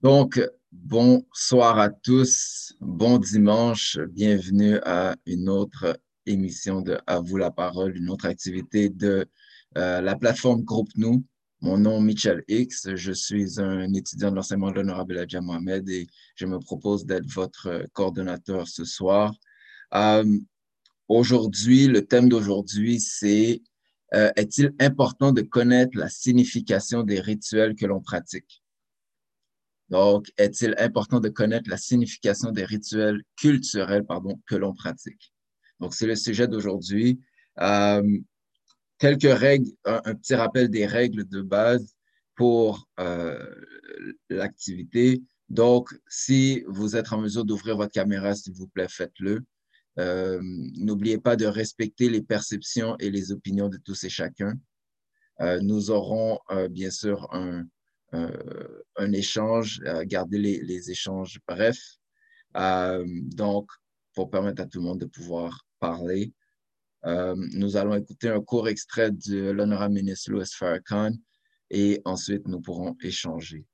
Donc, bonsoir à tous, bon dimanche, bienvenue à une autre émission de À vous la parole, une autre activité de euh, la plateforme Groupe Nous. Mon nom est Michel X, je suis un étudiant de l'enseignement de l'honorable Adja Mohamed et je me propose d'être votre coordonnateur ce soir. Euh, aujourd'hui, le thème d'aujourd'hui, c'est euh, est-il important de connaître la signification des rituels que l'on pratique? Donc, est-il important de connaître la signification des rituels culturels pardon, que l'on pratique? Donc, c'est le sujet d'aujourd'hui. Euh, quelques règles, un, petit rappel des règles de base pour euh, l'activité. Donc, si vous êtes en mesure d'ouvrir votre caméra, s'il vous plaît, faites-le. Euh, N'oubliez pas de respecter les perceptions et les opinions de tous et chacun. Nous aurons bien sûr un, un échange, garder les, les, échanges brefs. Euh, donc, pour permettre à tout le monde de pouvoir parler. Euh, nous allons écouter un court extrait de l'honorable ministre Louis Farrakhan et ensuite nous pourrons échanger.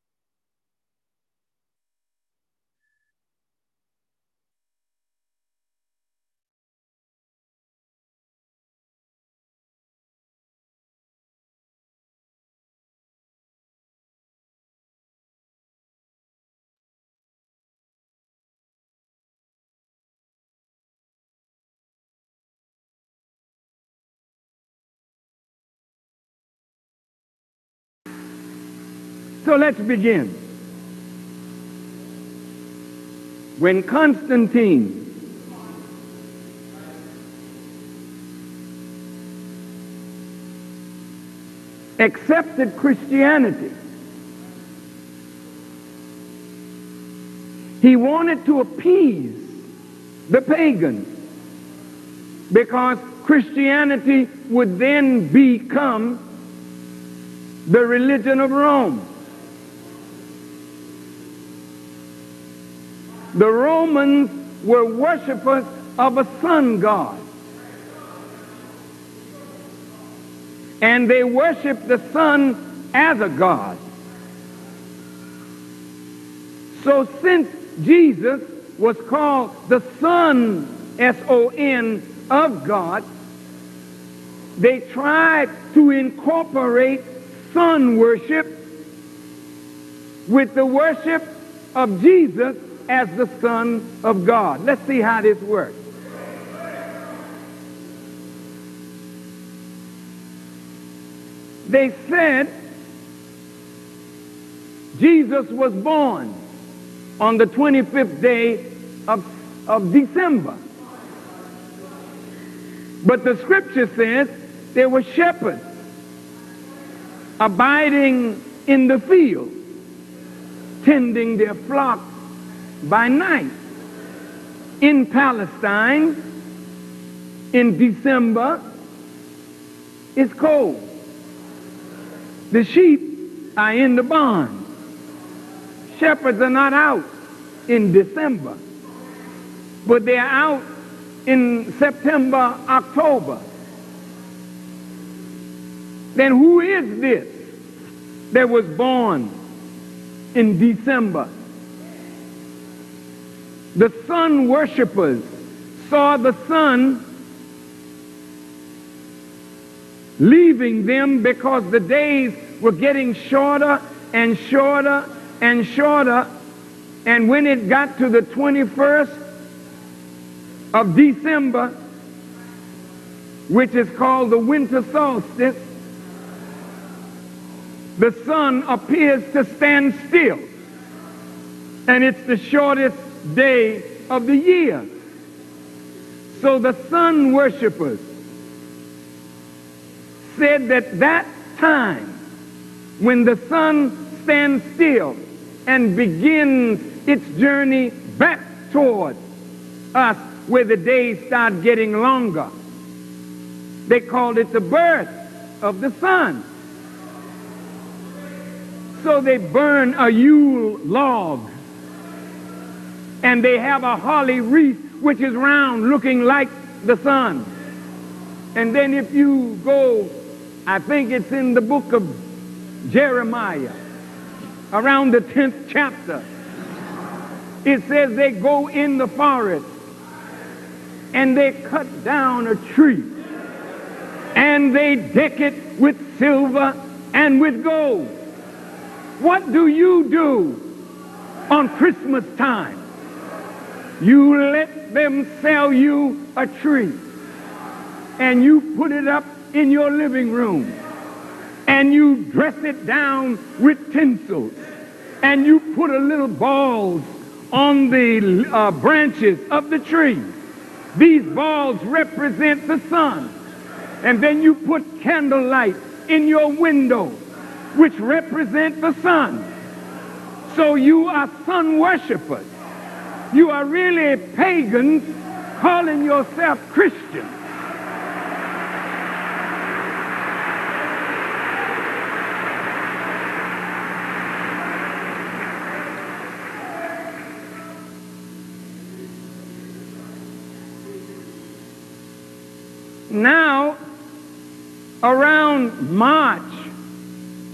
So let's begin. When Constantine accepted Christianity, he wanted to appease the pagans because Christianity would then become the religion of Rome. The Romans were worshippers of a sun god. And they worshiped the sun as a god. So since Jesus was called the Son, S-O-N, of God, they tried to incorporate sun worship with the worship of Jesus as the Son of God. Let's see how this works. They said Jesus was born on the 25th day of, of December. But the scripture says there were shepherds abiding in the field, tending their flocks by night. In Palestine, in December, it's cold. The sheep are in the barn. Shepherds are not out in December, but they're out in September, October. Then who is this that was born in December? The sun worshippers saw the sun leaving them because the days were getting shorter and shorter and shorter. And when it got to the 21st of December, which is called the winter solstice, the sun appears to stand still. And it's the shortest day of the year. So the sun worshippers said that that time when the sun stands still and begins its journey back toward us where the days start getting longer, they called it the birth of the sun. So they burn a Yule log and they have a holly wreath which is round looking like the sun. And then if you go, I think it's in the book of Jeremiah, around the 10th chapter, it says they go in the forest and they cut down a tree and they deck it with silver and with gold. What do you do on Christmas time? You let them sell you a tree and you put it up in your living room and you dress it down with tinsel and you put a little balls on the uh, branches of the tree. These balls represent the sun. And then you put candlelight in your window, which represent the sun. So you are sun worshippers. You are really pagans calling yourself Christians. Now, around March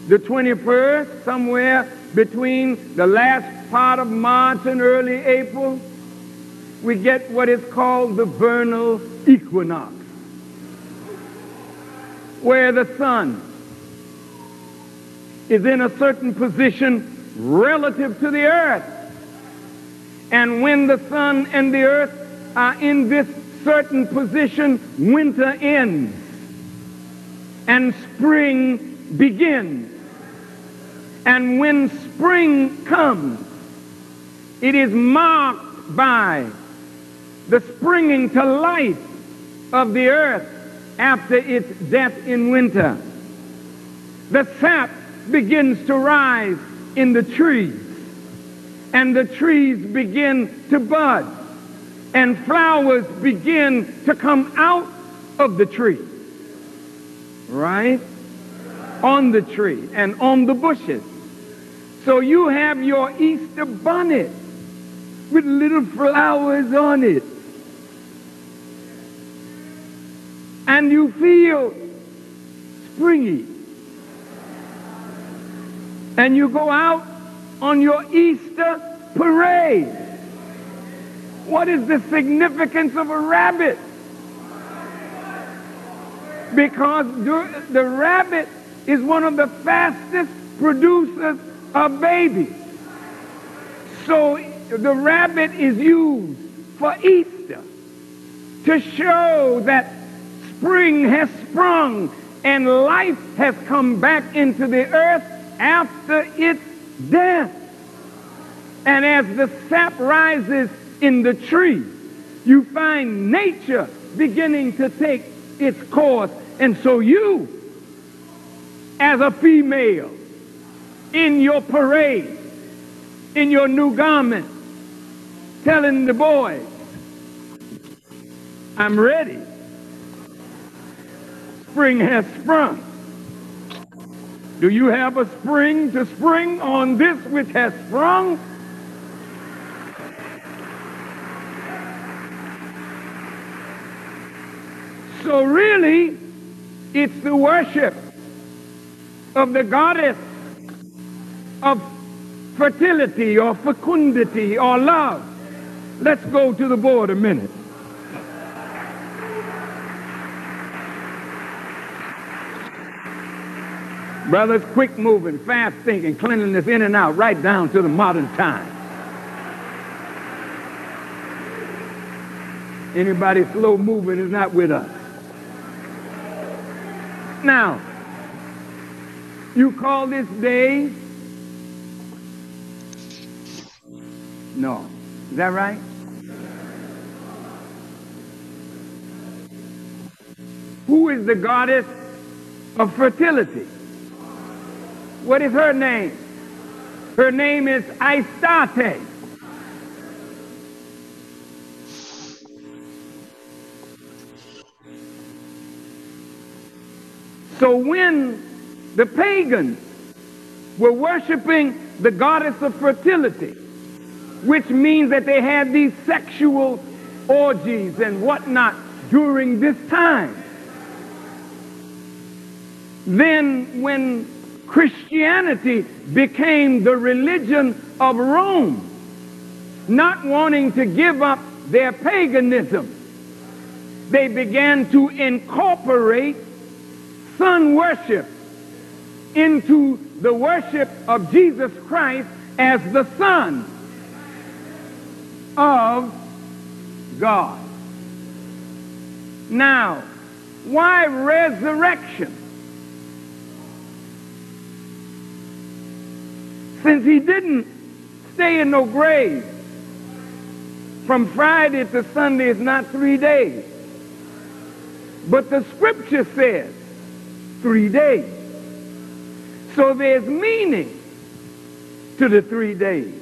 the 21st, somewhere between the last part of March and early April, we get what is called the vernal equinox, where the sun is in a certain position relative to the earth. And when the sun and the earth are in this certain position, winter ends and spring begins. And when spring comes, it is marked by the springing to life of the earth after its death in winter. The sap begins to rise in the trees, and the trees begin to bud and flowers begin to come out of the tree. Right? On the tree and on the bushes. So you have your Easter bonnet with little flowers on it. And you feel springy. And you go out on your Easter parade. What is the significance of a rabbit? Because the rabbit is one of the fastest producers of babies. So the rabbit is used for Easter to show that spring has sprung and life has come back into the earth after its death. And as the sap rises in the tree, you find nature beginning to take its course. And so you, as a female, in your parade, in your new garment, telling the boys, I'm ready. Spring has sprung. Do you have a spring to spring on this which has sprung? So really, it's the worship of the goddess of fertility or fecundity or love. Let's go to the board a minute. Brothers, quick moving, fast thinking, cleanliness in and out, right down to the modern time. Anybody slow moving is not with us. Now, you call this day? No. Is that right? Who is the goddess of fertility? What is her name? Her name is Astarte. So when the pagans were worshiping the goddess of fertility, which means that they had these sexual orgies and whatnot during this time, then when Christianity became the religion of Rome, not wanting to give up their paganism. They began to incorporate sun worship into the worship of Jesus Christ as the Son of God. Now, why resurrection? Since he didn't stay in no grave, from Friday to Sunday is not three days. But the scripture says three days. So there's meaning to the three days.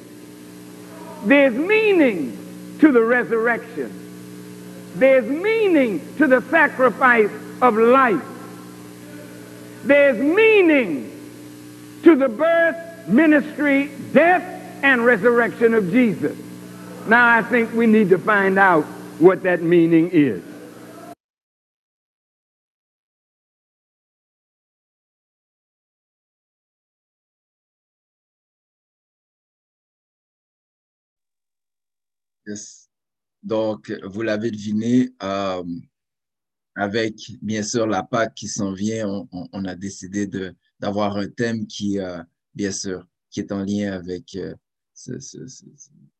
There's meaning to the resurrection. There's meaning to the sacrifice of life. There's meaning to the birth, ministry, death, and resurrection of Jesus. Now I think we need to find out what that meaning is. Donc, vous l'avez deviné, euh, avec bien sûr la Pâque qui s'en vient, on, a décidé d'avoir un thème qui, euh, bien sûr, qui est en lien avec euh,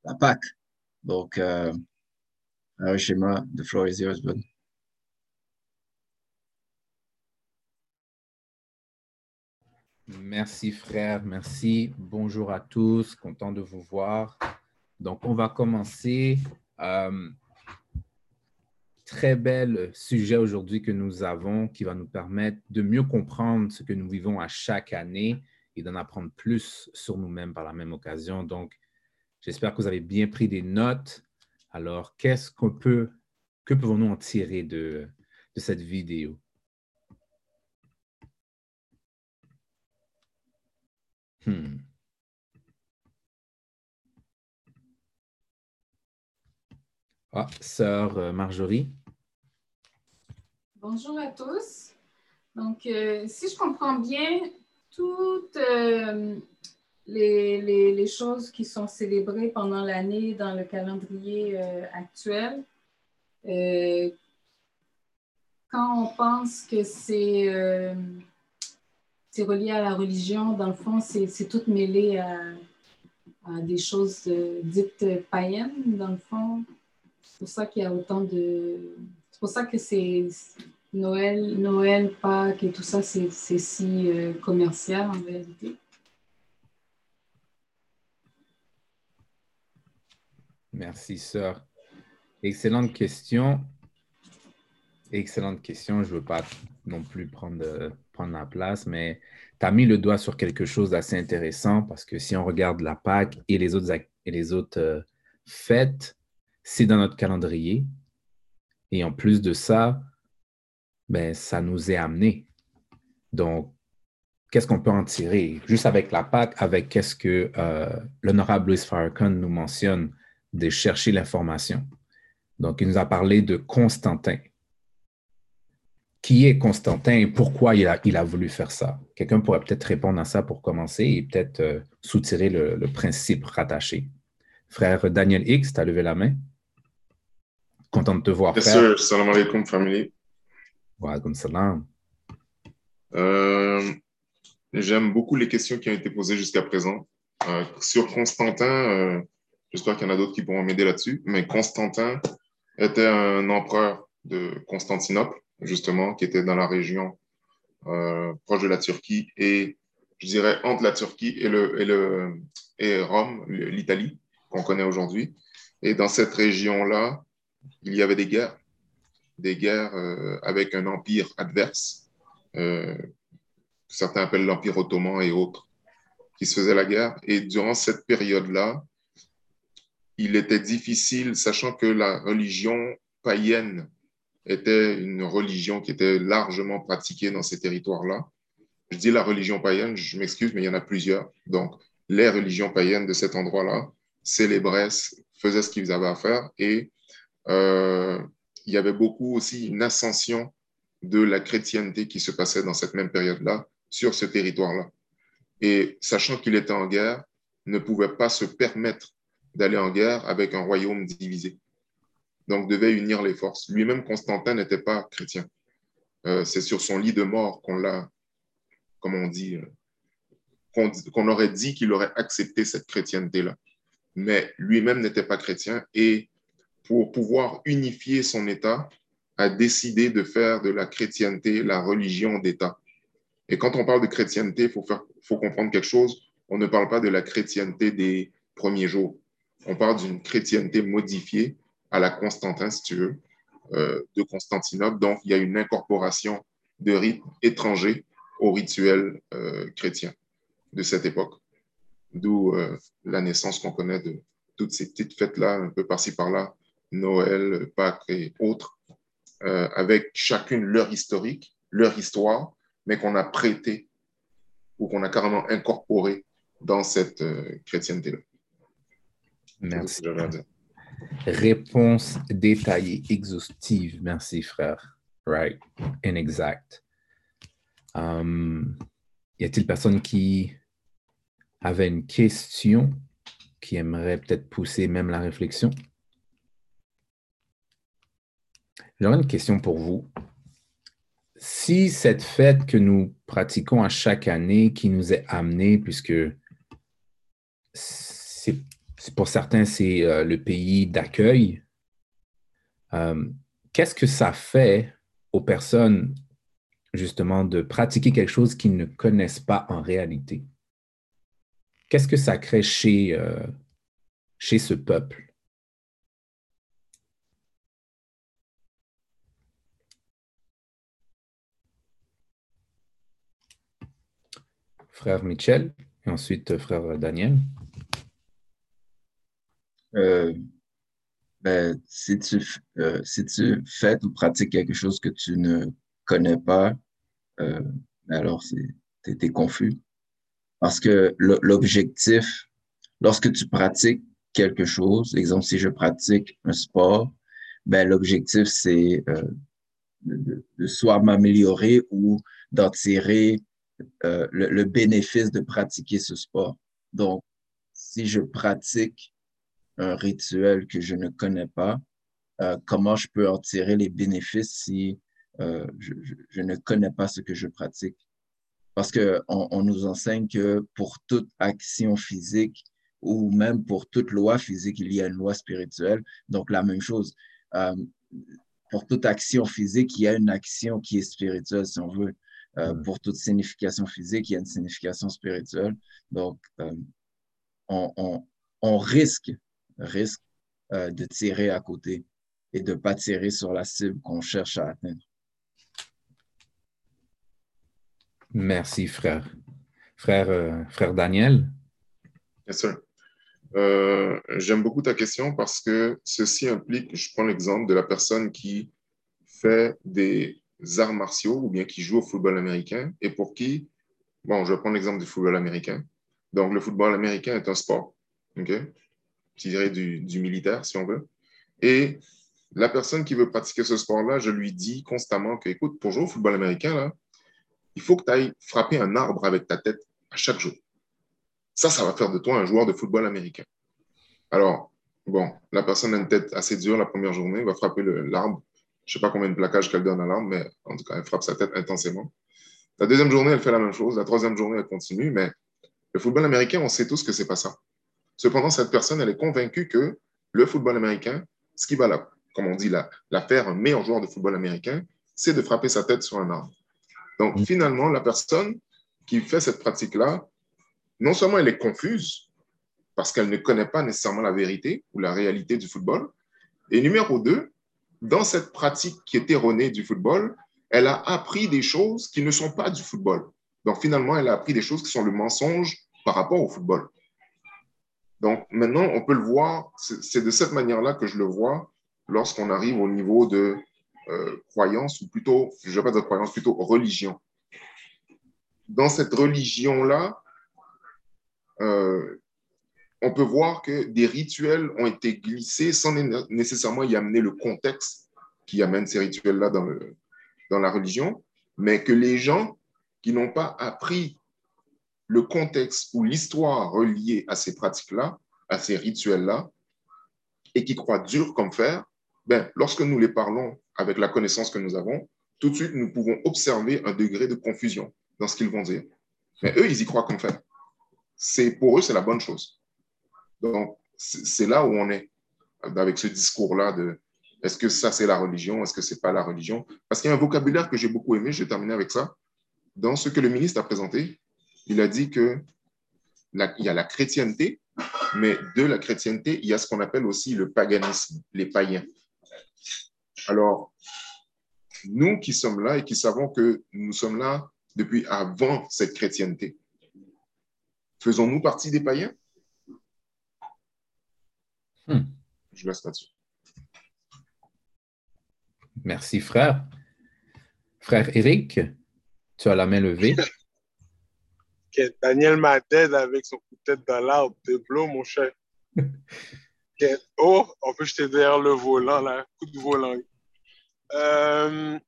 la Pâque. Donc, un schéma, the floor is yours, bud. Merci frère, merci. Bonjour à tous, content de vous voir. Donc, on va commencer. Euh, très bel sujet aujourd'hui que nous avons qui va nous permettre de mieux comprendre ce que nous vivons à chaque année et d'en apprendre plus sur nous-mêmes par la même occasion. Donc, j'espère que vous avez bien pris des notes. Alors, qu'est-ce qu'on peut, que pouvons-nous en tirer de, de cette vidéo? Hmm. Ah, sœur euh, Marjorie. Bonjour à tous. Donc, euh, si je comprends bien, toutes euh, les, choses qui sont célébrées pendant l'année dans le calendrier actuel, quand on pense que c'est relié à la religion, dans le fond, c'est tout mêlé à, à des choses dites païennes, dans le fond. C'est pour ça qu'il y a autant de. C'est pour ça que c'est Noël, Noël, Pâques et tout ça, c'est si euh, commercial en réalité. Merci, sœur. Excellente question. Excellente question. Je ne veux pas non plus prendre, la place, mais tu as mis le doigt sur quelque chose d'assez intéressant parce que si on regarde la Pâque et les autres, et les autres euh, fêtes, c'est dans notre calendrier. Et en plus de ça, ben, ça nous est amené. Donc, qu'est-ce qu'on peut en tirer? Juste avec la Pâque, avec qu'est-ce que euh, l'honorable Louis Farrakhan nous mentionne de chercher l'information. Donc, il nous a parlé de Constantin. Qui est Constantin et pourquoi il a, il a voulu faire ça? Quelqu'un pourrait peut-être répondre à ça pour commencer et peut-être euh, soutirer le, le principe rattaché. Frère Daniel X, tu as levé la main? Content de te voir. Bien sûr, salam alaikum, famille. Wa. Euh, j'aime beaucoup les questions qui ont été posées jusqu'à présent. Euh, sur Constantin, euh, j'espère qu'il y en a d'autres qui pourront m'aider là-dessus, mais Constantin était un empereur de Constantinople, justement, qui était dans la région proche de la Turquie et, je dirais, entre la Turquie et, le, et, le, et Rome, l'Italie, qu'on connaît aujourd'hui. Et dans cette région-là, il y avait des guerres, des guerres euh, avec un empire adverse, euh, certains appellent l'empire ottoman et autres, qui se faisaient la guerre. Et durant cette période-là, il était difficile, sachant que la religion païenne était une religion qui était largement pratiquée dans ces territoires-là. Je dis la religion païenne, je m'excuse, mais il y en a plusieurs. Donc, les religions païennes de cet endroit-là célébraient, faisaient ce qu'ils avaient à faire et euh, il y avait beaucoup aussi une ascension de la chrétienté qui se passait dans cette même période-là sur ce territoire-là. et sachant qu'il était en guerre, ne pouvait pas se permettre d'aller en guerre avec un royaume divisé. Donc devait unir les forces. Lui-même, Constantin n'était pas chrétien. Euh, c'est sur son lit de mort qu'on l'a, comme on dit, euh, qu'on aurait dit qu'il aurait accepté cette chrétienté-là. Mais lui-même n'était pas chrétien et pour pouvoir unifier son État, a décidé de faire de la chrétienté la religion d'État. Et quand on parle de chrétienté, il faut, faut comprendre quelque chose. On ne parle pas de la chrétienté des premiers jours. On parle d'une chrétienté modifiée à la Constantin, si tu veux, euh, de Constantinople. Donc, il y a une incorporation de rites étrangers aux rituels euh, chrétiens de cette époque. D'où euh, la naissance qu'on connaît de toutes ces petites fêtes-là, un peu par-ci par-là, Noël, Pâques et autres, avec chacune leur historique, leur histoire, mais qu'on a prêté ou qu'on a carrément incorporé dans cette chrétienté-là. Merci. Réponse détaillée, exhaustive. Merci, frère. Right and exact. Um, y a-t-il personne qui avait une question qui aimerait peut-être pousser même la réflexion? J'aurais une question pour vous. Si cette fête que nous pratiquons à chaque année, qui nous est amenée, puisque c'est pour certains, c'est euh, le pays d'accueil. Euh, qu'est-ce que ça fait aux personnes, justement, de pratiquer quelque chose qu'ils ne connaissent pas en réalité? Qu'est-ce que ça crée chez, euh, chez ce peuple? Frère Michel et ensuite frère Daniel. Euh, ben, si, tu, euh, si tu fais ou pratiques quelque chose que tu ne connais pas, euh, ben alors tu es, confus. Parce que l'objectif, lorsque tu pratiques quelque chose, exemple, si je pratique un sport, ben, l'objectif, c'est de, de, soit m'améliorer ou d'en tirer le, le bénéfice de pratiquer ce sport. Donc, si je pratique un rituel que je ne connais pas, euh, comment je peux en tirer les bénéfices si euh, je, ne connais pas ce que je pratique? Parce qu'on on nous enseigne que pour toute action physique ou même pour toute loi physique, il y a une loi spirituelle. Donc, la même chose. Euh, pour toute action physique, il y a une action qui est spirituelle, si on veut. Pour toute signification physique, il y a une signification spirituelle. Donc, on, on, on risque risque euh, de tirer à côté et de ne pas tirer sur la cible qu'on cherche à atteindre. Merci, frère. Frère, euh, frère Daniel? Bien sûr. Euh, j'aime beaucoup ta question parce que ceci implique, je prends l'exemple de la personne qui fait des arts martiaux ou bien qui joue au football américain et pour qui, bon, je vais prendre l'exemple du football américain. Donc, le football américain est un sport. OK? je dirais, du, du, militaire, si on veut. Et la personne qui veut pratiquer ce sport-là, je lui dis constamment que, écoute, pour jouer au football américain, là, il faut que tu ailles frapper un arbre avec ta tête à chaque jour. Ça, ça va faire de toi un joueur de football américain. Alors, bon, la personne a une tête assez dure la première journée, va frapper l'arbre. Je ne sais pas combien de plaquages qu'elle donne à l'arbre, mais en tout cas, elle frappe sa tête intensément. La deuxième journée, elle fait la même chose. La troisième journée, elle continue. Mais le football américain, on sait tous que ce n'est pas ça. Cependant, cette personne, elle est convaincue que le football américain, ce qui va, la, comme on dit, la, la faire un meilleur joueur de football américain, c'est de frapper sa tête sur un arbre. Donc, mm. finalement, la personne qui fait cette pratique-là, non seulement elle est confuse, parce qu'elle ne connaît pas nécessairement la vérité ou la réalité du football, et numéro deux, dans cette pratique qui est erronée du football, elle a appris des choses qui ne sont pas du football. Donc, finalement, elle a appris des choses qui sont le mensonge par rapport au football. Donc maintenant, on peut le voir, c'est de cette manière-là que je le vois lorsqu'on arrive au niveau de euh, croyance, ou plutôt, je ne vais pas dire croyance, plutôt religion. Dans cette religion-là, euh, on peut voir que des rituels ont été glissés sans nécessairement y amener le contexte qui amène ces rituels-là dans, la religion, mais que les gens qui n'ont pas appris le contexte ou l'histoire reliée à ces pratiques-là, à ces rituels-là, et qui croient dur comme fer, ben, lorsque nous les parlons avec la connaissance que nous avons, tout de suite, nous pouvons observer un degré de confusion dans ce qu'ils vont dire. Mais eux, ils y croient comme fer. C'est, pour eux, c'est la bonne chose. Donc, c'est là où on est avec ce discours-là de est-ce que ça, c'est la religion, est-ce que c'est pas la religion? Parce qu'il y a un vocabulaire que j'ai beaucoup aimé, je vais terminer avec ça. Dans ce que le ministre a présenté, il a dit que il y a la chrétienté, mais de la chrétienté, il y a ce qu'on appelle aussi le paganisme, les païens. Alors, nous qui sommes là et qui savons que nous sommes là depuis avant cette chrétienté, faisons-nous partie des païens? Hmm. Je laisse là-dessus. Merci, frère. Frère Eric, tu as la main levée. Daniel Maded avec son coup de tête dans l'arbre de bleu, mon cher. oh, en plus, j'étais derrière le volant, là, coup de volant. Euh,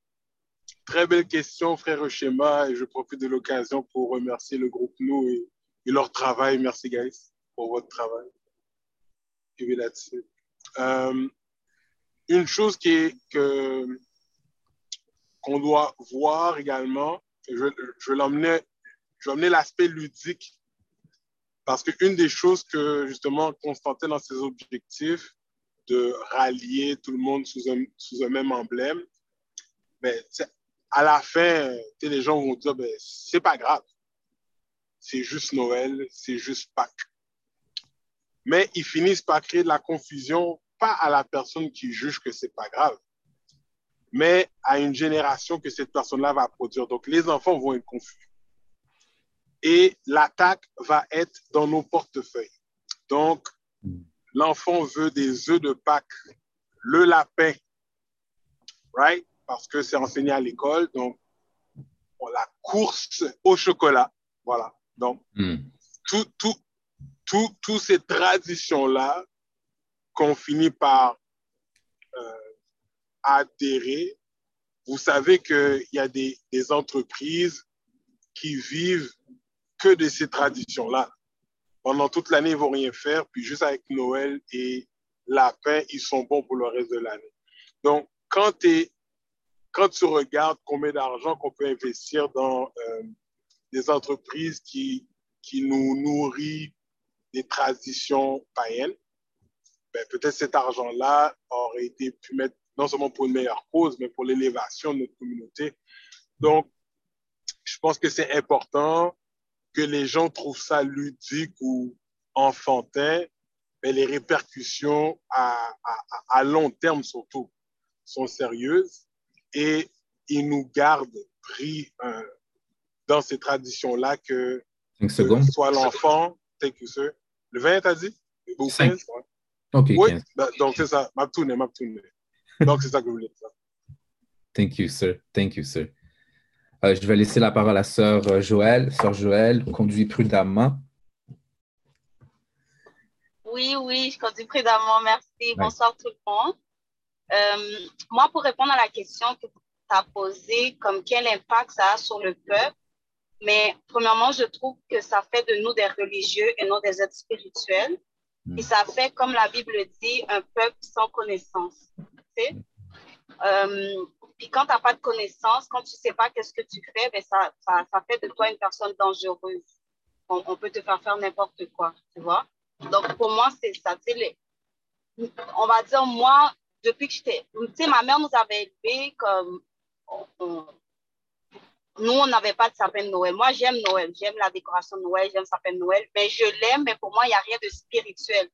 très belle question, frère Schéma, et je profite de l'occasion pour remercier le groupe Nous et, leur travail. Merci, guys, pour votre travail. Là-dessus. Euh, une chose qui est que qu'on doit voir également, je, je vais l'emmener l'aspect ludique. Parce qu'une des choses que, justement, Constantin, dans ses objectifs, de rallier tout le monde sous un, sous un même emblème, ben, à la fin, les gens vont dire, ben, c'est pas grave. C'est juste Noël, c'est juste Pâques. Mais ils finissent par créer de la confusion, pas à la personne qui juge que c'est pas grave, mais à une génération que cette personne-là va produire. Donc, les enfants vont être confus et l'attaque va être dans nos portefeuilles. Donc, l'enfant veut des œufs de Pâques, le lapin, right? Parce que c'est enseigné à l'école. Donc, la course au chocolat. Voilà. Donc, mm. tout, tout, tout, toutes ces traditions-là qu'on finit par euh, adhérer, vous savez qu'il y a des, entreprises qui vivent que de ces traditions-là. Pendant toute l'année, ils vont rien faire, puis juste avec Noël et lapin, ils sont bons pour le reste de l'année. Donc, quand, quand tu regardes combien d'argent qu'on peut investir dans euh, des entreprises qui, qui nous nourrissent des traditions païennes, ben, peut-être cet argent-là aurait été pu mettre non seulement pour une meilleure cause, mais pour l'élévation de notre communauté. Donc, je pense que c'est important que les gens trouvent ça ludique ou enfantin, mais les répercussions à, à, long terme surtout sont sérieuses et ils nous gardent pris euh, dans ces traditions-là que, que soit l'enfant, Le 20, t'as dit? Ou 15, OK. Oui, bah, donc c'est ça. M'a tourné, m'a tourné. Donc c'est ça que je voulais dire. Thank you, sir. Thank you, sir. Euh, je vais laisser la parole à Sœur euh, Joël. Sœur Joël, conduis prudemment. Oui, oui, je conduis prudemment. Merci. Bonsoir tout le monde. Euh, moi, pour répondre à la question que tu as posée, comme quel impact ça a sur le peuple, mais premièrement, je trouve que ça fait de nous des religieux et non des êtres spirituels. Hmm. Et ça fait, comme la Bible dit, un peuple sans connaissance. Euh, puis quand tu n'as pas de connaissances, quand tu ne sais pas qu'est-ce que tu fais, ben ça, ça, ça, fait de toi une personne dangereuse. On, on peut te faire faire n'importe quoi, tu vois? Donc, pour moi, c'est ça. Les, on va dire, moi, depuis que j'étais... Tu sais, ma mère nous avait élevés comme... nous, on n'avait pas de sapin de Noël. Moi, j'aime Noël. J'aime la décoration de Noël. J'aime le sapin de Noël. Mais je l'aime, mais pour moi, il n'y a rien de spirituel.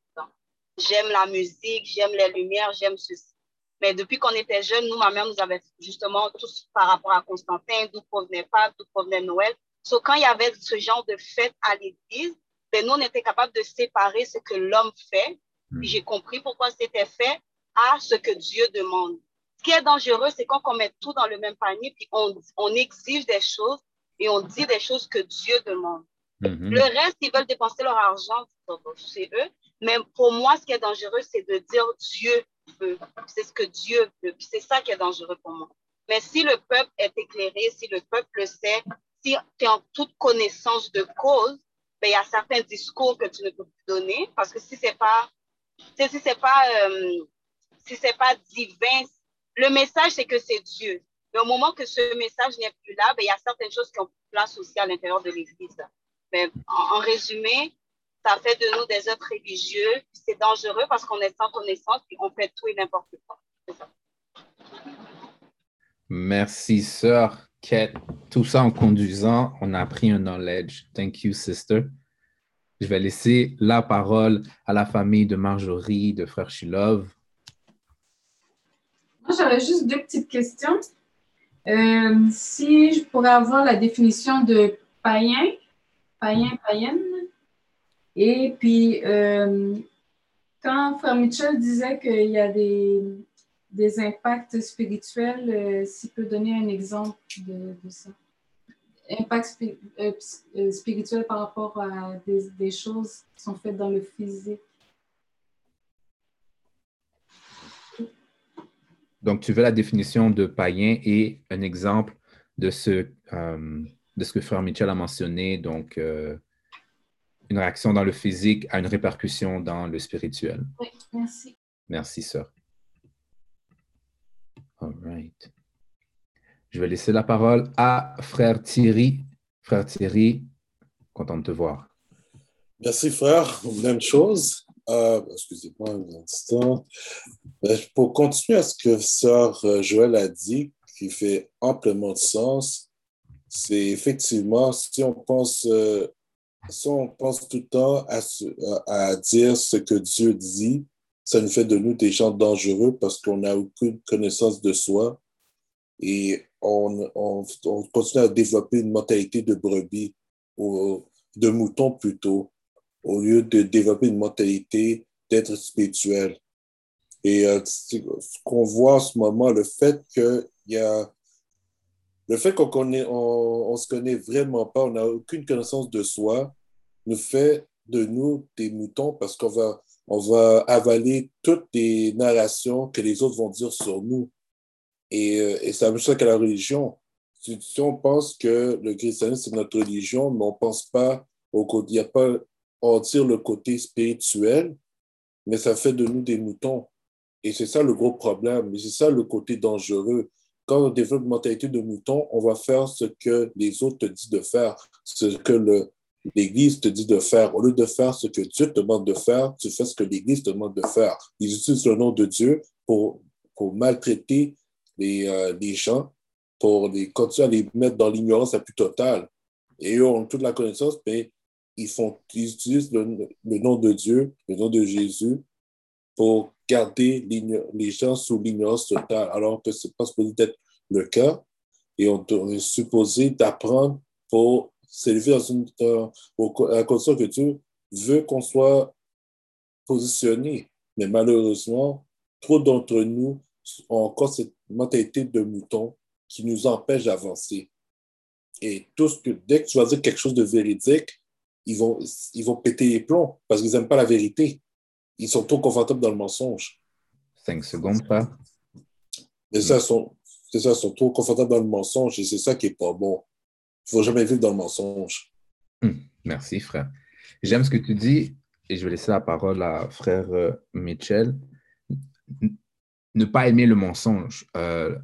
J'aime la musique, j'aime les lumières, j'aime ceci. Mais depuis qu'on était jeunes, nous, ma mère nous avait justement tous par rapport à Constantin, d'où provenait Pâques, d'où provenait Noël. So, quand il y avait ce genre de fête à l'église, ben, nous, on était capable de séparer ce que l'homme fait. Puis hmm. j'ai compris pourquoi c'était fait à ce que Dieu demande. Ce qui est dangereux, c'est quand on met tout dans le même panier, puis on, on exige des choses et on dit des choses que Dieu demande. Hmm. Le reste, ils veulent dépenser leur argent, c'est eux. Mais pour moi, ce qui est dangereux, c'est de dire Dieu c'est ce que Dieu veut. c'est ça qui est dangereux pour moi. Mais si le peuple est éclairé, si le peuple le sait, si tu es en toute connaissance de cause, ben, il y a certains discours que tu ne peux plus donner parce que si c'est pas, si c'est pas, euh, si c'est pas divin, le message c'est que c'est Dieu. Mais au moment que ce message n'est plus là, ben, il y a certaines choses qui ont place aussi à l'intérieur de l'Église. Mais en, résumé, ça fait de nous des êtres religieux. C'est dangereux parce qu'on est sans connaissance et on fait tout et n'importe quoi. Merci, sœur. Kate, tout ça en conduisant, on a appris un knowledge. Thank you, sister. Je vais laisser la parole à la famille de Marjorie, de Frère Shilov. J'avais juste deux petites questions. Euh, si je pourrais avoir la définition de païen, païen, païenne. Et puis, euh, quand Frère Mitchell disait qu'il y a des, impacts spirituels, euh, s'il peut donner un exemple de, ça. Impact spirituel par rapport à des, choses qui sont faites dans le physique. Donc, tu veux la définition de païen et un exemple de ce, euh, de ce que Frère Mitchell a mentionné, donc une réaction dans le physique a une répercussion dans le spirituel. Oui, merci. Merci, sœur. All right. Je vais laisser la parole à frère Thierry. Frère Thierry, content de te voir. Merci, frère. Même chose. Euh, excusez-moi un instant. Euh, pour continuer à ce que sœur euh, Joël a dit, qui fait amplement de sens, c'est effectivement, si on pense, si on pense tout le temps à, à dire ce que Dieu dit, ça nous fait de nous des gens dangereux parce qu'on n'a aucune connaissance de soi et on, on, continue à développer une mentalité de brebis ou de mouton plutôt, au lieu de développer une mentalité d'être spirituel. Et euh, ce qu'on voit en ce moment, le fait qu'il y a le fait qu'on connaît, on, se connaît vraiment pas, on n'a aucune connaissance de soi, nous fait de nous des moutons parce qu'on va on va avaler toutes les narrations que les autres vont dire sur nous. Et, euh, et c'est la même chose que la religion. Si, on pense que le christianisme, c'est notre religion, mais on pense pas au il n'y a pas, on tire le côté spirituel, mais ça fait de nous des moutons. Et c'est ça le gros problème, c'est ça le côté dangereux. Quand on développe une mentalité de mouton, on va faire ce que les autres te disent de faire, ce que l'Église te dit de faire. Au lieu de faire ce que Dieu te demande de faire, tu fais ce que l'Église te demande de faire. Ils utilisent le nom de Dieu pour, maltraiter les, euh, les gens, pour les, continuer à les mettre dans l'ignorance la plus totale. Et eux ont toute la connaissance, mais ils, font, ils utilisent le, nom de Dieu, le nom de Jésus, pour garder les gens sous l'ignorance totale, alors que ce n'est pas supposé être le cas. Et on est supposé d'apprendre pour s'élever dans une, à la condition que Dieu veut qu'on soit positionné. Mais malheureusement, trop d'entre nous ont encore cette mentalité de mouton qui nous empêche d'avancer. Et tout ce que, dès que tu vas dire quelque chose de véridique, ils vont, ils vont péter les plombs parce qu'ils n'aiment pas la vérité. Ils sont trop confortables dans le mensonge. Cinq secondes, pas. C'est ça, sont, ça, ils sont trop confortables dans le mensonge et c'est ça qui n'est pas bon. Il ne faut jamais vivre dans le mensonge. Hmm. Merci, frère. J'aime ce que tu dis et je vais laisser la parole à frère euh, Mitchell. Ne pas aimer le mensonge. Euh,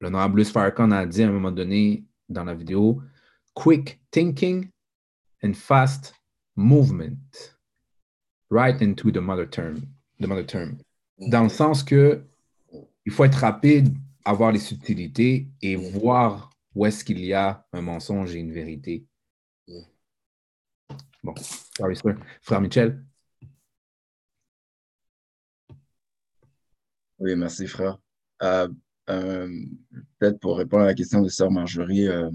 L'honorable Farrakhan a dit à un moment donné dans la vidéo Quick thinking and fast movement. Right into the mother term. The mother term. Dans le sens que il faut être rapide, avoir les subtilités et voir où est-ce qu'il y a un mensonge et une vérité? Bon, sorry, sir. Frère Michel? Oui, merci, frère. Euh, euh, peut-être pour répondre à la question de Sœur Marjorie, euh,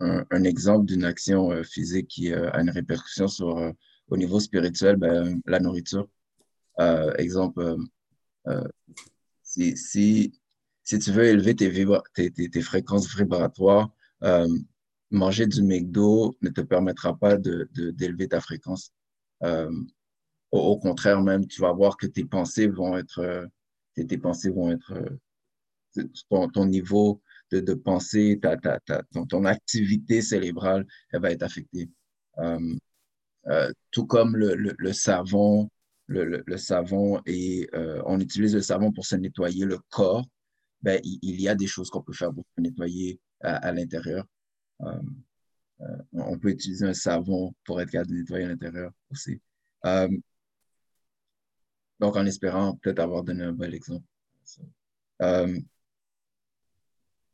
un, exemple d'une action physique qui a une répercussion sur, au niveau spirituel, ben, la nourriture. exemple, si, si si tu veux élever tes, tes, fréquences vibratoires, euh, manger du McDo ne te permettra pas d'élever ta fréquence. Euh, au, contraire, même, tu vas voir que tes pensées vont être, tes, pensées vont être, ton, niveau de, de pensée, ta, ta, ta, ton, activité cérébrale, elle va être affectée. Euh, euh, tout comme le, le, le savon, le, le, savon et euh, on utilise le savon pour se nettoyer le corps, ben, il, y a des choses qu'on peut faire pour se nettoyer à, à l'intérieur. On peut utiliser un savon pour être capable de nettoyer à l'intérieur aussi. Donc, en espérant peut-être avoir donné un bel exemple.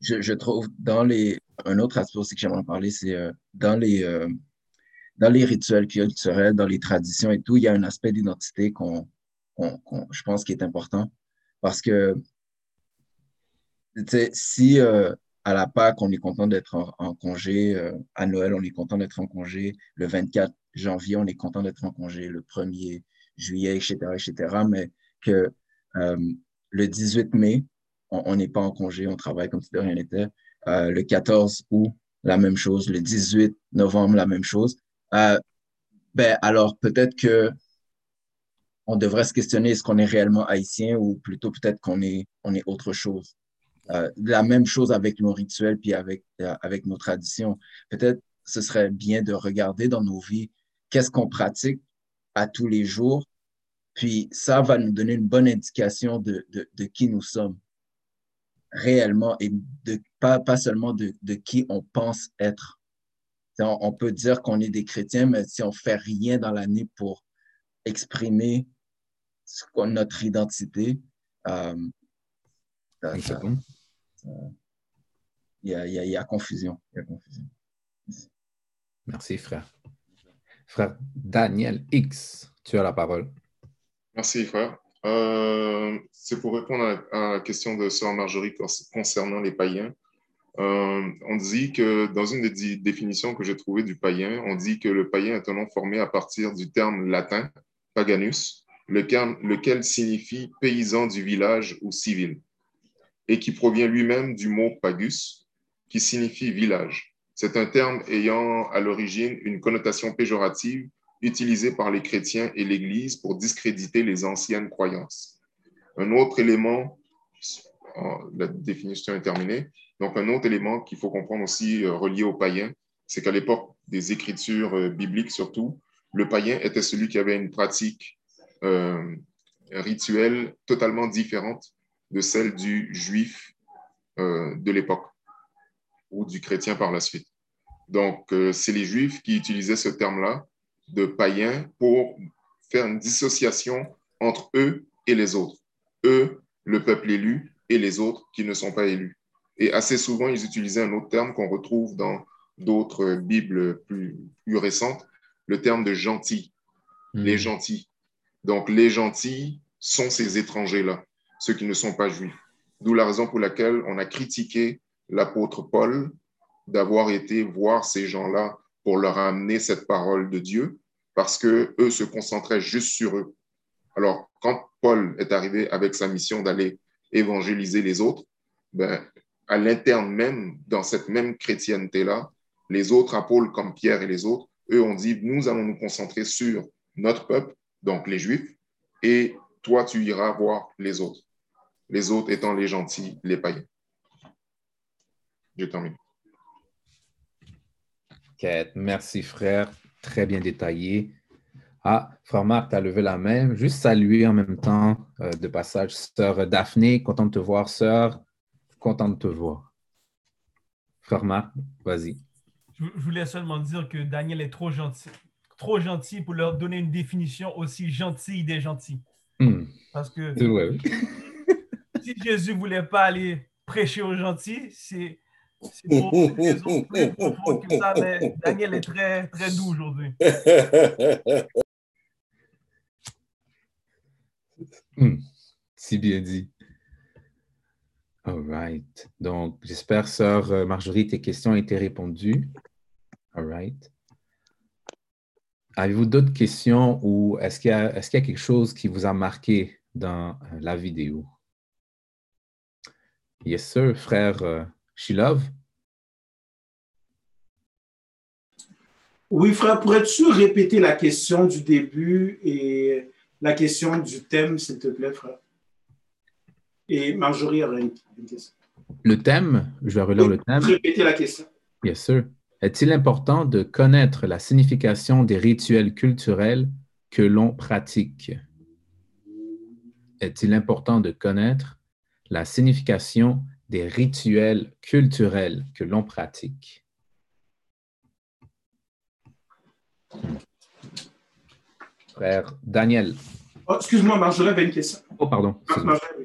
Je, je, trouve dans les. Un autre aspect aussi que j'aimerais parler, c'est euh, dans les. Euh, dans les rituels culturels, dans les traditions et tout, il y a un aspect d'identité qu'on, qu'on, qu'on, je pense qui est important. Parce que, si euh, à la Pâque, on est content d'être en, en, congé, euh, à Noël, on est content d'être en congé, le 24 janvier, on est content d'être en congé, le 1er juillet, etc., etc., mais que euh, le 18 mai, on n'est pas en congé, on travaille comme si de rien n'était. Euh, le 14 août, la même chose. Le 18 novembre, la même chose. Euh, ben, alors, peut-être que on devrait se questionner est-ce qu'on est réellement haïtien ou plutôt peut-être qu'on est, on est autre chose? Euh, la même chose avec nos rituels puis avec, avec nos traditions. Peut-être ce serait bien de regarder dans nos vies qu'est-ce qu'on pratique à tous les jours. Puis ça va nous donner une bonne indication de, de qui nous sommes réellement et de, pas, pas seulement de, de qui on pense être. On, on peut dire qu'on est des chrétiens, mais si on fait rien dans l'année pour exprimer ce notre identité, euh, il y, a, il, y a, il y a confusion. Il y a confusion. Merci, frère. Frère Daniel X, tu as la parole. Merci, frère. Euh, c'est pour répondre à, la question de Sœur Marjorie concernant les païens. Euh, on dit que dans une des définitions que j'ai trouvées du païen, on dit que le païen est un nom formé à partir du terme latin paganus, lequel signifie paysan du village ou civil, et qui provient lui-même du mot pagus, qui signifie village. C'est un terme ayant à l'origine une connotation péjorative utilisé par les chrétiens et l'Église pour discréditer les anciennes croyances. Un autre élément, la définition est terminée, donc un autre élément qu'il faut comprendre aussi euh, relié aux païens, c'est qu'à l'époque des écritures euh, bibliques surtout, le païen était celui qui avait une pratique euh, rituelle totalement différente de celle du juif de l'époque ou du chrétien par la suite. Donc, c'est les juifs qui utilisaient ce terme-là de païens pour faire une dissociation entre eux et les autres. Eux, le peuple élu, et les autres qui ne sont pas élus. Et assez souvent, ils utilisaient un autre terme qu'on retrouve dans d'autres Bibles plus, plus, récentes, le terme de gentil, mmh. les gentils. Donc, les gentils sont ces étrangers-là, ceux qui ne sont pas juifs. D'où la raison pour laquelle on a critiqué l'apôtre Paul d'avoir été voir ces gens-là pour leur amener cette parole de Dieu, parce que eux se concentraient juste sur eux. Alors, quand Paul est arrivé avec sa mission d'aller évangéliser les autres, ben, à l'interne même, dans cette même chrétienté-là, les autres apôtres comme Pierre et les autres, eux ont dit, nous allons nous concentrer sur notre peuple, donc les Juifs, et toi, tu iras voir les autres. Les autres étant les gentils, les païens. Je termine. Merci, frère. Très bien détaillé. Ah, frère Marc, tu as levé la main. Juste saluer en même temps euh, de passage sœur Daphné. Content de te voir, sœur. Content de te voir. Frère Marc, vas-y. Je, voulais seulement dire que Daniel est trop gentil, trop gentil pour leur donner une définition aussi gentille des gentils. Hmm. Parce que si Jésus ne voulait pas aller prêcher aux gentils, c'est Daniel est très, très doux aujourd'hui. Hmm. Si bien dit. All right. Donc, j'espère, sœur Marjorie, tes questions ont été répondues. All right. Avez-vous d'autres questions ou est-ce qu'il y, a quelque chose qui vous a marqué dans la vidéo? Yes, sir, frère Shilov. Oui, frère, pourrais-tu répéter la question du début et la question du thème, s'il te plaît, frère? Et Marjorie aurait une question. Le thème, je vais relire le thème. Répétez la question. Bien sûr. Est-il important de connaître la signification des rituels culturels que l'on pratique? Est-il important de connaître la signification des rituels culturels que l'on pratique? Frère Daniel. Oh, excuse-moi, Marjorie avait une question. Oh, pardon.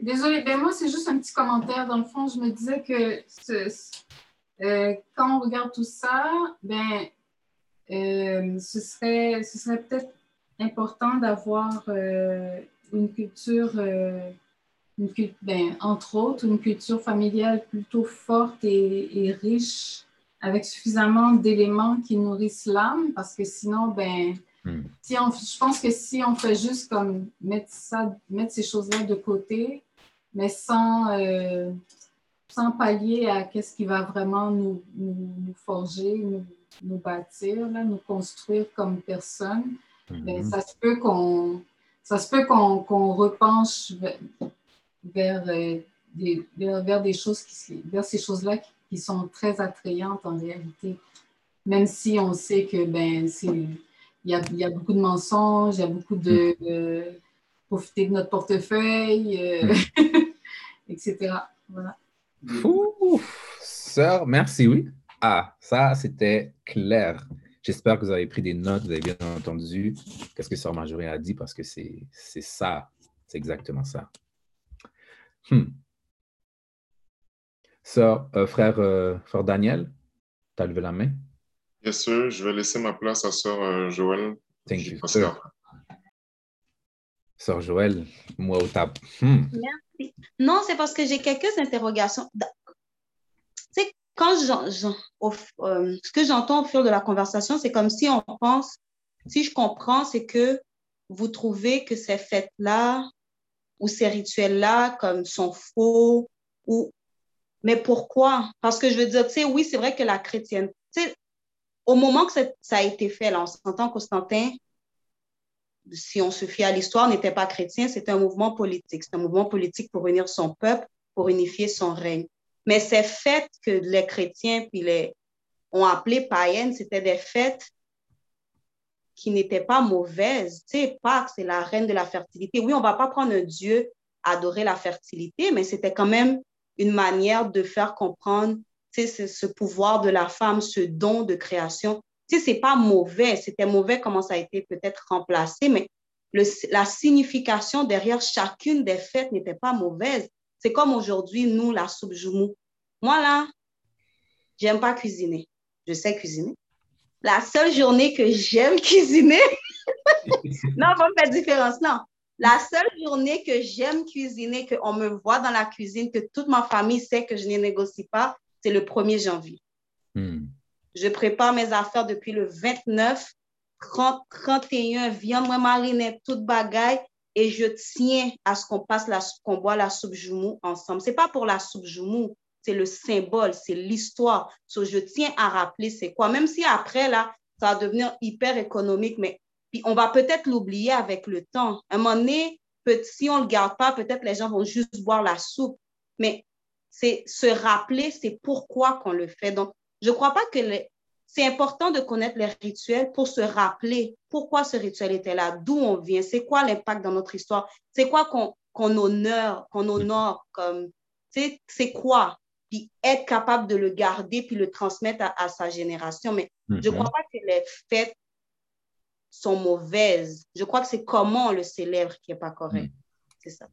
Désolée, ben moi, c'est juste un petit commentaire. Dans le fond, je me disais que euh, quand on regarde tout ça, ben, euh, ce serait, ce serait peut-être important d'avoir euh, une culture, une, ben, entre autres, une culture familiale plutôt forte et, et riche, avec suffisamment d'éléments qui nourrissent l'âme, parce que sinon, ben, Hmm. Si on, je pense que si on fait juste comme mettre, ça, mettre ces choses-là de côté, mais sans, euh, sans pallier à qu'est-ce qui va vraiment nous, nous, forger, nous, nous bâtir, là, nous construire comme personne, Hmm. ça se peut qu'on ça se peut qu'on qu'on repenche vers, euh, des, vers, vers des choses qui, vers ces choses-là qui, qui sont très attrayantes en réalité. Même si on sait que ben c'est il y, a, il y a beaucoup de mensonges, il y a beaucoup de, de profiter de notre portefeuille, euh, etc. Voilà. Ouh, sœur, merci, oui. Ah, ça, c'était clair. J'espère que vous avez pris des notes, vous avez bien entendu qu'est-ce que Sœur Marjorie a dit, parce que c'est ça, c'est exactement ça. Hmm. Sœur, euh, frère, euh, frère Daniel, tu as levé la main? Bien sûr, je vais laisser ma place à Sœur euh, Joël. Thank you. Sœur Joël, moi au table. Hmm. Merci. Non, c'est parce que j'ai quelques interrogations. Sais, quand au- euh, ce que j'entends au fil de la conversation, c'est comme si on pense, si je comprends, c'est que vous trouvez que ces fêtes-là ou ces rituels-là comme sont faux ou mais pourquoi? Parce que je veux dire, tu sais, oui, c'est vrai que la chrétienne, tu sais, au moment que ça, a été fait, là, on s'entend Constantin, si on se fie à l'histoire, n'était pas chrétien, c'était un mouvement politique. C'est un mouvement politique pour unir son peuple, pour unifier son règne. Mais ces fêtes que les chrétiens puis les, ont appelées païennes, c'était des fêtes qui n'étaient pas mauvaises. Tu sais, Pâques, c'est la reine de la fertilité. Oui, on va pas prendre un Dieu adorer la fertilité, mais c'était quand même une manière de faire comprendre ce, ce pouvoir de la femme, ce don de création. Tu sais, c'est pas mauvais. C'était mauvais comment ça a été peut-être remplacé, mais la signification derrière chacune des fêtes n'était pas mauvaise. C'est comme aujourd'hui, nous, la soupe joumou. Moi, là, j'aime pas cuisiner. Je sais cuisiner. La seule journée que j'aime cuisiner, non, on va faire différence, non. La seule journée que j'aime cuisiner, qu'on me voit dans la cuisine, que toute ma famille sait que je ne négocie pas, c'est le 1er janvier. Hmm. Je prépare mes affaires depuis le 29, 30, 31, viande moi marinette, toute bagaille, et je tiens à ce qu'on passe la, qu'on boit la soupe joumou ensemble. C'est pas pour la soupe joumou, c'est le symbole, c'est l'histoire. So, je tiens à rappeler c'est quoi. Même si après, là, ça va devenir hyper économique, mais puis on va peut-être l'oublier avec le temps. À un moment donné, peut- si on ne le garde pas, peut-être les gens vont juste boire la soupe. Mais c'est se rappeler, c'est pourquoi qu'on le fait. Donc, je ne crois pas que les- c'est important de connaître les rituels pour se rappeler pourquoi ce rituel était là, d'où on vient, c'est quoi l'impact dans notre histoire, c'est quoi qu'on honore, qu'on honore comme, c'est quoi, puis être capable de le garder puis le transmettre à, à sa génération. Mais je ne Mhm. crois pas que les fêtes sont mauvaises. Je crois que c'est comment on le célèbre qui n'est pas correct. C'est ça.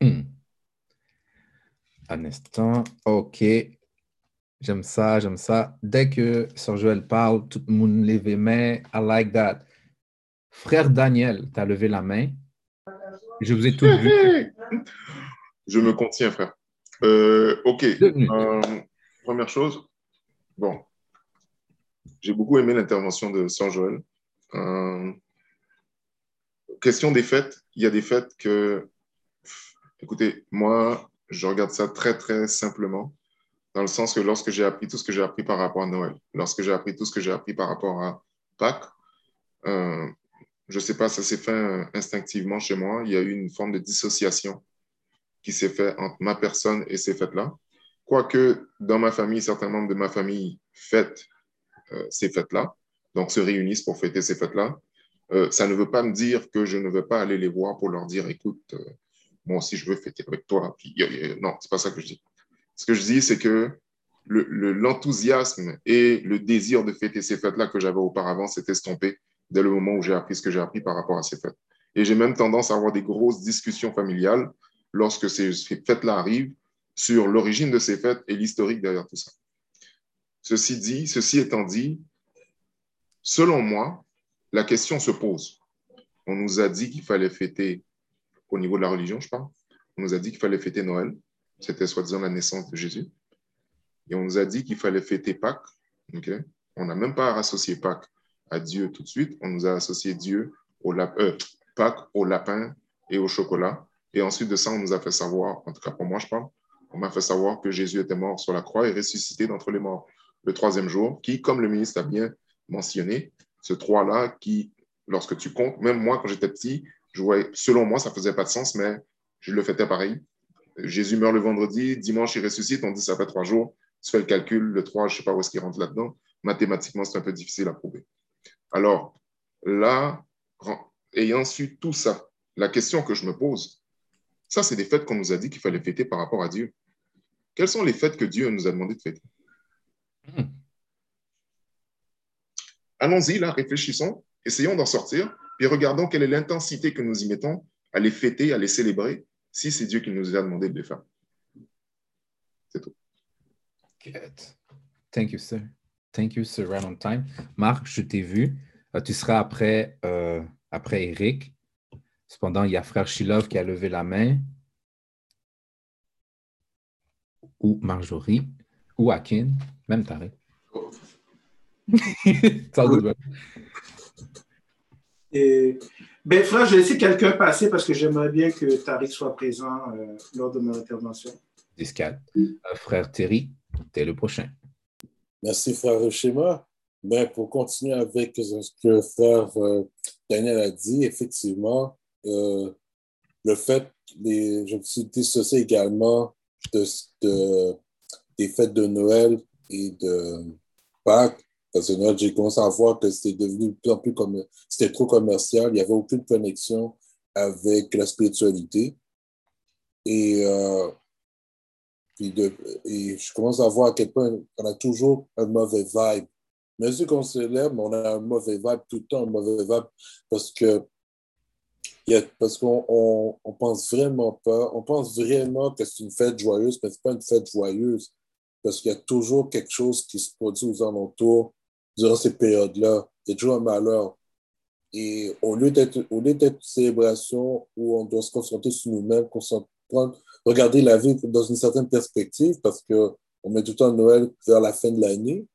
Hmm. Un instant. OK. J'aime ça, j'aime ça. Dès que Sœur Joël parle, tout le monde lève les mains. I like that. Frère Daniel, tu as levé la main. Je vous ai tous vu. Je me contiens, frère. Euh, ok. Euh, première chose, bon, j'ai beaucoup aimé l'intervention de Sœur Joël. Euh, question des fêtes, il y a des fêtes que, écoutez, moi, je regarde ça très, très simplement, dans le sens que lorsque j'ai appris tout ce que j'ai appris par rapport à Noël, lorsque j'ai appris tout ce que j'ai appris par rapport à Pâques, je ne sais pas, ça s'est fait instinctivement chez moi. Il y a eu une forme de dissociation qui s'est fait entre ma personne et ces fêtes-là. quoique dans ma famille, certains membres de ma famille fêtent euh, ces fêtes-là, donc se réunissent pour fêter ces fêtes-là, euh, ça ne veut pas me dire que je ne veux pas aller les voir pour leur dire, écoute, euh, moi aussi je veux fêter avec toi. Puis, non, c'est pas ça que je dis. Ce que je dis, c'est que l'enthousiasme et le désir de fêter ces fêtes-là que j'avais auparavant s'est estompé dès le moment où j'ai appris ce que j'ai appris par rapport à ces fêtes. Et j'ai même tendance à avoir des grosses discussions familiales lorsque ces fêtes-là arrivent sur l'origine de ces fêtes et l'historique derrière tout ça. Ceci dit, ceci étant dit, selon moi, la question se pose. On nous a dit qu'il fallait fêter, au niveau de la religion, je parle, on nous a dit qu'il fallait fêter Noël. C'était soi-disant la naissance de Jésus. Et on nous a dit qu'il fallait fêter Pâques. On n'a même pas associé Pâques à Dieu tout de suite. On nous a associé Dieu au euh, Pâques au lapin et au chocolat. Et ensuite de ça, on nous a fait savoir, en tout cas pour moi, je parle, on m'a fait savoir que Jésus était mort sur la croix et ressuscité d'entre les morts le troisième jour, qui, comme le ministre a bien mentionné, ce trois-là, qui, lorsque tu comptes, même moi, quand j'étais petit, je voyais, selon moi, ça ne faisait pas de sens, mais je le faisais pareil. Jésus meurt le vendredi, dimanche, il ressuscite, on dit ça fait trois jours. Tu fais le calcul, le 3, je ne sais pas où est-ce qu'il rentre là-dedans. Mathématiquement, c'est un peu difficile à prouver. Alors, là, ayant su tout ça, la question que je me pose, ça, c'est des fêtes qu'on nous a dit qu'il fallait fêter par rapport à Dieu. Quelles sont les fêtes que Dieu nous a demandé de fêter? Hmm. Allons-y, là, réfléchissons, essayons d'en sortir, et regardons quelle est l'intensité que nous y mettons à les fêter, à les célébrer, si c'est Dieu qui nous a demandé de les faire. C'est tout. Good. Thank you, sir. Thank you, sir. Right on time. Marc, je t'ai vu. Euh, tu seras après, euh, après Eric. Cependant, il y a frère Shilov qui a levé la main. Ou Marjorie. Ou Akin. Même Tarek. Et, ben, frère, je vais laisser quelqu'un passer parce que j'aimerais bien que Tariq soit présent euh, lors de mon intervention. Discat. frère Terry. T'es le prochain. Merci, frère Schéma. Ben, pour continuer avec ce que frère euh, Daniel a dit, effectivement, euh, le fait, les, je me suis dissocié également de, des fêtes de Noël et de Pâques. Parce que Noël, j'ai commencé à voir que c'était devenu de plus en plus comme c'était trop commercial. Il n'y avait aucune connexion avec la spiritualité. Et euh, et je commence à voir à quel point on a toujours un mauvais vibe. Même si on célèbre, on a un mauvais vibe tout le temps, un mauvais vibe parce que parce qu'on on, pense vraiment pas, on pense vraiment que c'est une fête joyeuse, mais ce n'est pas une fête joyeuse parce qu'il y a toujours quelque chose qui se produit aux alentours durant ces périodes-là. Il y a toujours un malheur. Et au lieu d'être une célébration où on doit se concentrer sur nous-mêmes, regarder la vie dans une certaine perspective parce qu'on met tout le temps Noël vers la fin de l'année.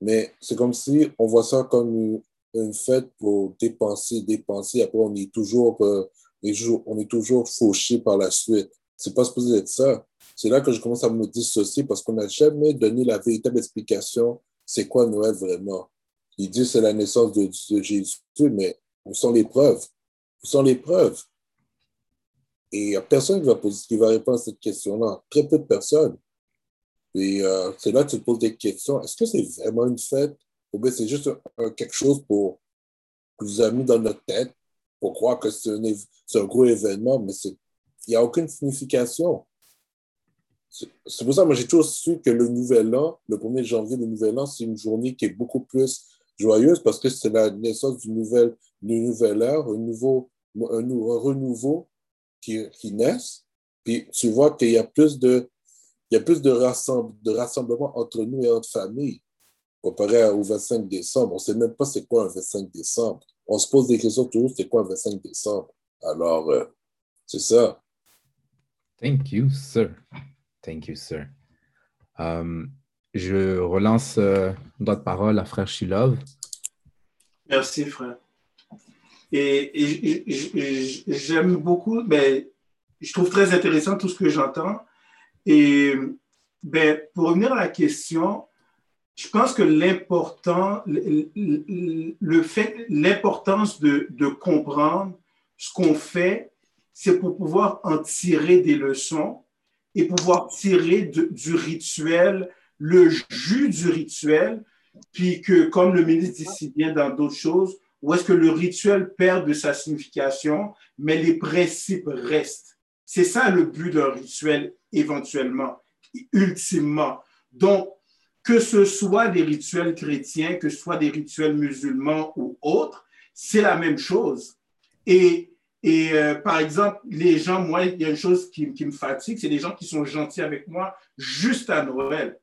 Mais c'est comme si on voit ça comme une, fête pour dépenser, dépenser. Après, on est toujours, euh, on est toujours fauché par la suite. C'est pas supposé être ça. C'est là que je commence à me dissocier parce qu'on n'a jamais donné la véritable explication. C'est quoi Noël vraiment? Il dit c'est la naissance de, de Jésus, mais où sont les preuves? Où sont les preuves? Et il n'y a personne qui va, poser, qui va répondre à cette question-là. Très peu de personnes. Et euh, c'est là que tu te poses des questions. Est-ce que c'est vraiment une fête? C'est juste quelque chose pour que vous avez mis dans notre tête pour croire que c'est un, gros événement, mais il n'y a aucune signification. C'est pour ça que j'ai toujours su que le Nouvel An, le 1er janvier, le Nouvel An, c'est une journée qui est beaucoup plus joyeuse parce que c'est la naissance d'une nouvelle, nouvelle ère, un, nouveau, un, renouveau qui, naissent, puis tu vois qu'il y a plus de, il y a plus de, de rassemblement entre nous et notre famille comparé au 25 décembre. On ne sait même pas c'est quoi un 25 décembre. On se pose des questions toujours, c'est quoi un 25 décembre? Alors, euh, c'est ça. Thank you, sir. Thank you, sir. Um, je relance euh, notre parole à frère Shilov. Merci, frère. Et, j'aime beaucoup, ben, je trouve très intéressant tout ce que j'entends. Et ben, pour revenir à la question, je pense que l'important, le, fait, l'importance de, comprendre ce qu'on fait, c'est pour pouvoir en tirer des leçons et pouvoir tirer du rituel le jus du rituel, puis que, comme le ministre dit si bien dans d'autres choses, où est-ce que le rituel perd de sa signification, mais les principes restent. C'est ça le but d'un rituel éventuellement, ultimement. Donc, que ce soit des rituels chrétiens, que ce soit des rituels musulmans ou autres, c'est la même chose. Et, et euh, par exemple, les gens, moi, il y a une chose qui, qui me fatigue, c'est les gens qui sont gentils avec moi juste à Noël.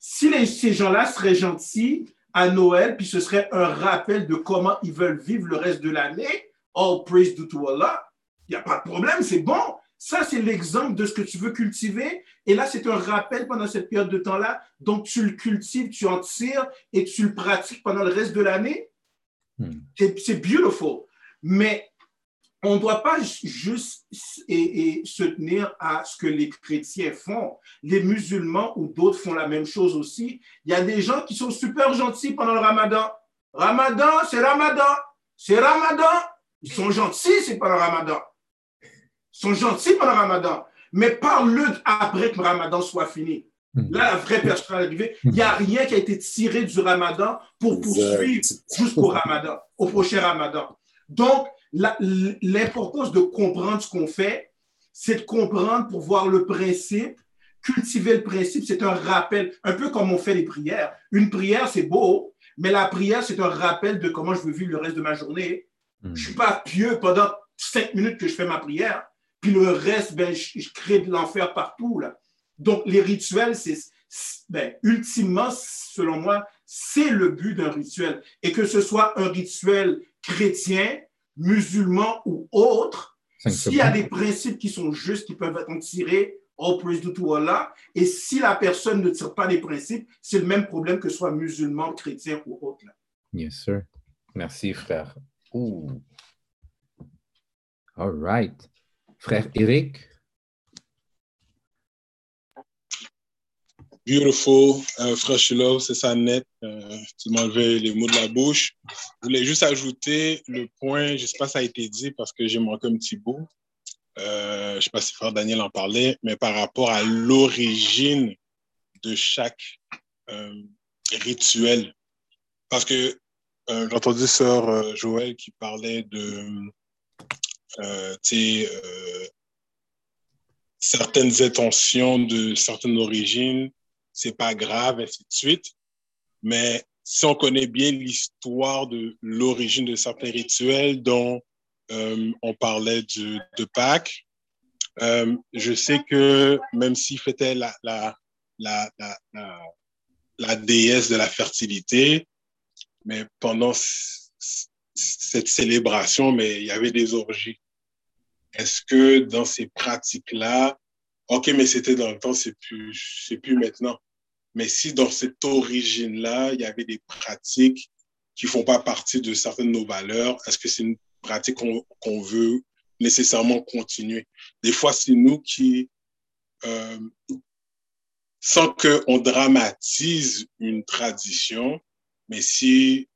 Si les, ces gens-là seraient gentils à Noël, puis ce serait un rappel de comment ils veulent vivre le reste de l'année, all praise to Allah, il n'y a pas de problème, c'est bon. Ça, c'est l'exemple de ce que tu veux cultiver. Et là, c'est un rappel pendant cette période de temps-là. Donc, tu le cultives, tu en tires et tu le pratiques pendant le reste de l'année. Hmm. C'est beautiful. Mais on ne doit pas juste et, se tenir à ce que les chrétiens font. Les musulmans ou d'autres font la même chose aussi. Il y a des gens qui sont super gentils pendant le ramadan. Ramadan, c'est ramadan. C'est ramadan. Ils sont gentils, c'est pendant le ramadan sont gentils pendant le ramadan, mais parle-le après que le ramadan soit fini. Hmm. Là, la vraie personne est arrivée. Il n'y a rien qui a été tiré du ramadan pour poursuivre jusqu'au ramadan, au prochain ramadan. Donc, l'importance de comprendre ce qu'on fait, c'est de comprendre pour voir le principe. Cultiver le principe, c'est un rappel, un peu comme on fait les prières. Une prière, c'est beau, mais la prière, c'est un rappel de comment je veux vivre le reste de ma journée. Je ne suis pas pieux pendant cinq minutes que je fais ma prière. Puis le reste, ben, je, crée de l'enfer partout. Là. Donc, les rituels, c'est, ben, ultimement, selon moi, c'est le but d'un rituel. Et que ce soit un rituel chrétien, musulman ou autre, s'il y a des principes qui sont justes, qui peuvent être tirés, all praise to Allah. Et si la personne ne tire pas les principes, c'est le même problème que ce soit musulman, chrétien ou autre. Là. Yes, sir. Merci, frère. All right. Frère Eric. Beautiful, uh, frère Shilov, c'est ça net. Euh, tu m'enlevais les mots de la bouche. Je voulais juste ajouter le point, je ne sais pas si ça a été dit parce que j'ai manqué un petit bout. Euh, je ne sais pas si frère Daniel en parlait, mais par rapport à l'origine de chaque euh, rituel. Parce que j'ai entendu sœur Joël qui parlait de euh, euh, certaines intentions de certaines origines, c'est pas grave, ainsi de suite. Mais si on connaît bien l'histoire de l'origine de certains rituels dont euh, on parlait de, de Pâques, euh, je sais que même s'il fêtait la, la, la, la, la déesse de la fertilité, mais pendant cette célébration, mais il y avait des orgies. Est-ce que dans ces pratiques-là, OK, mais c'était dans le temps, c'est plus, c'est plus maintenant. Mais si dans cette origine-là, il y avait des pratiques qui font pas partie de certaines de nos valeurs, est-ce que c'est une pratique qu'on veut nécessairement continuer? Des fois, c'est nous qui, euh, sans qu'on dramatise une tradition, mais si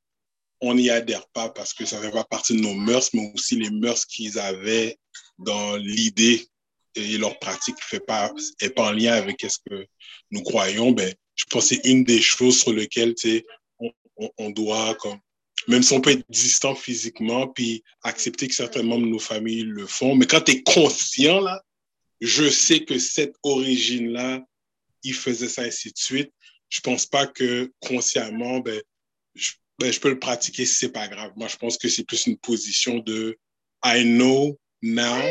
on n'y adhère pas parce que ça ne fait pas partie de nos mœurs, mais aussi les mœurs qu'ils avaient dans l'idée et leur pratique fait pas, pas en lien avec ce que nous croyons, ben, je pense que c'est une des choses sur lesquelles on, doit, comme, même si on peut être distant physiquement, puis accepter que certains membres de nos familles le font, mais quand tu es conscient, là, je sais que cette origine-là, il faisait ça, ainsi de suite. Je pense pas que consciemment, ben, je, ben, je peux le pratiquer si c'est pas grave. Moi, je pense que c'est plus une position de I know now,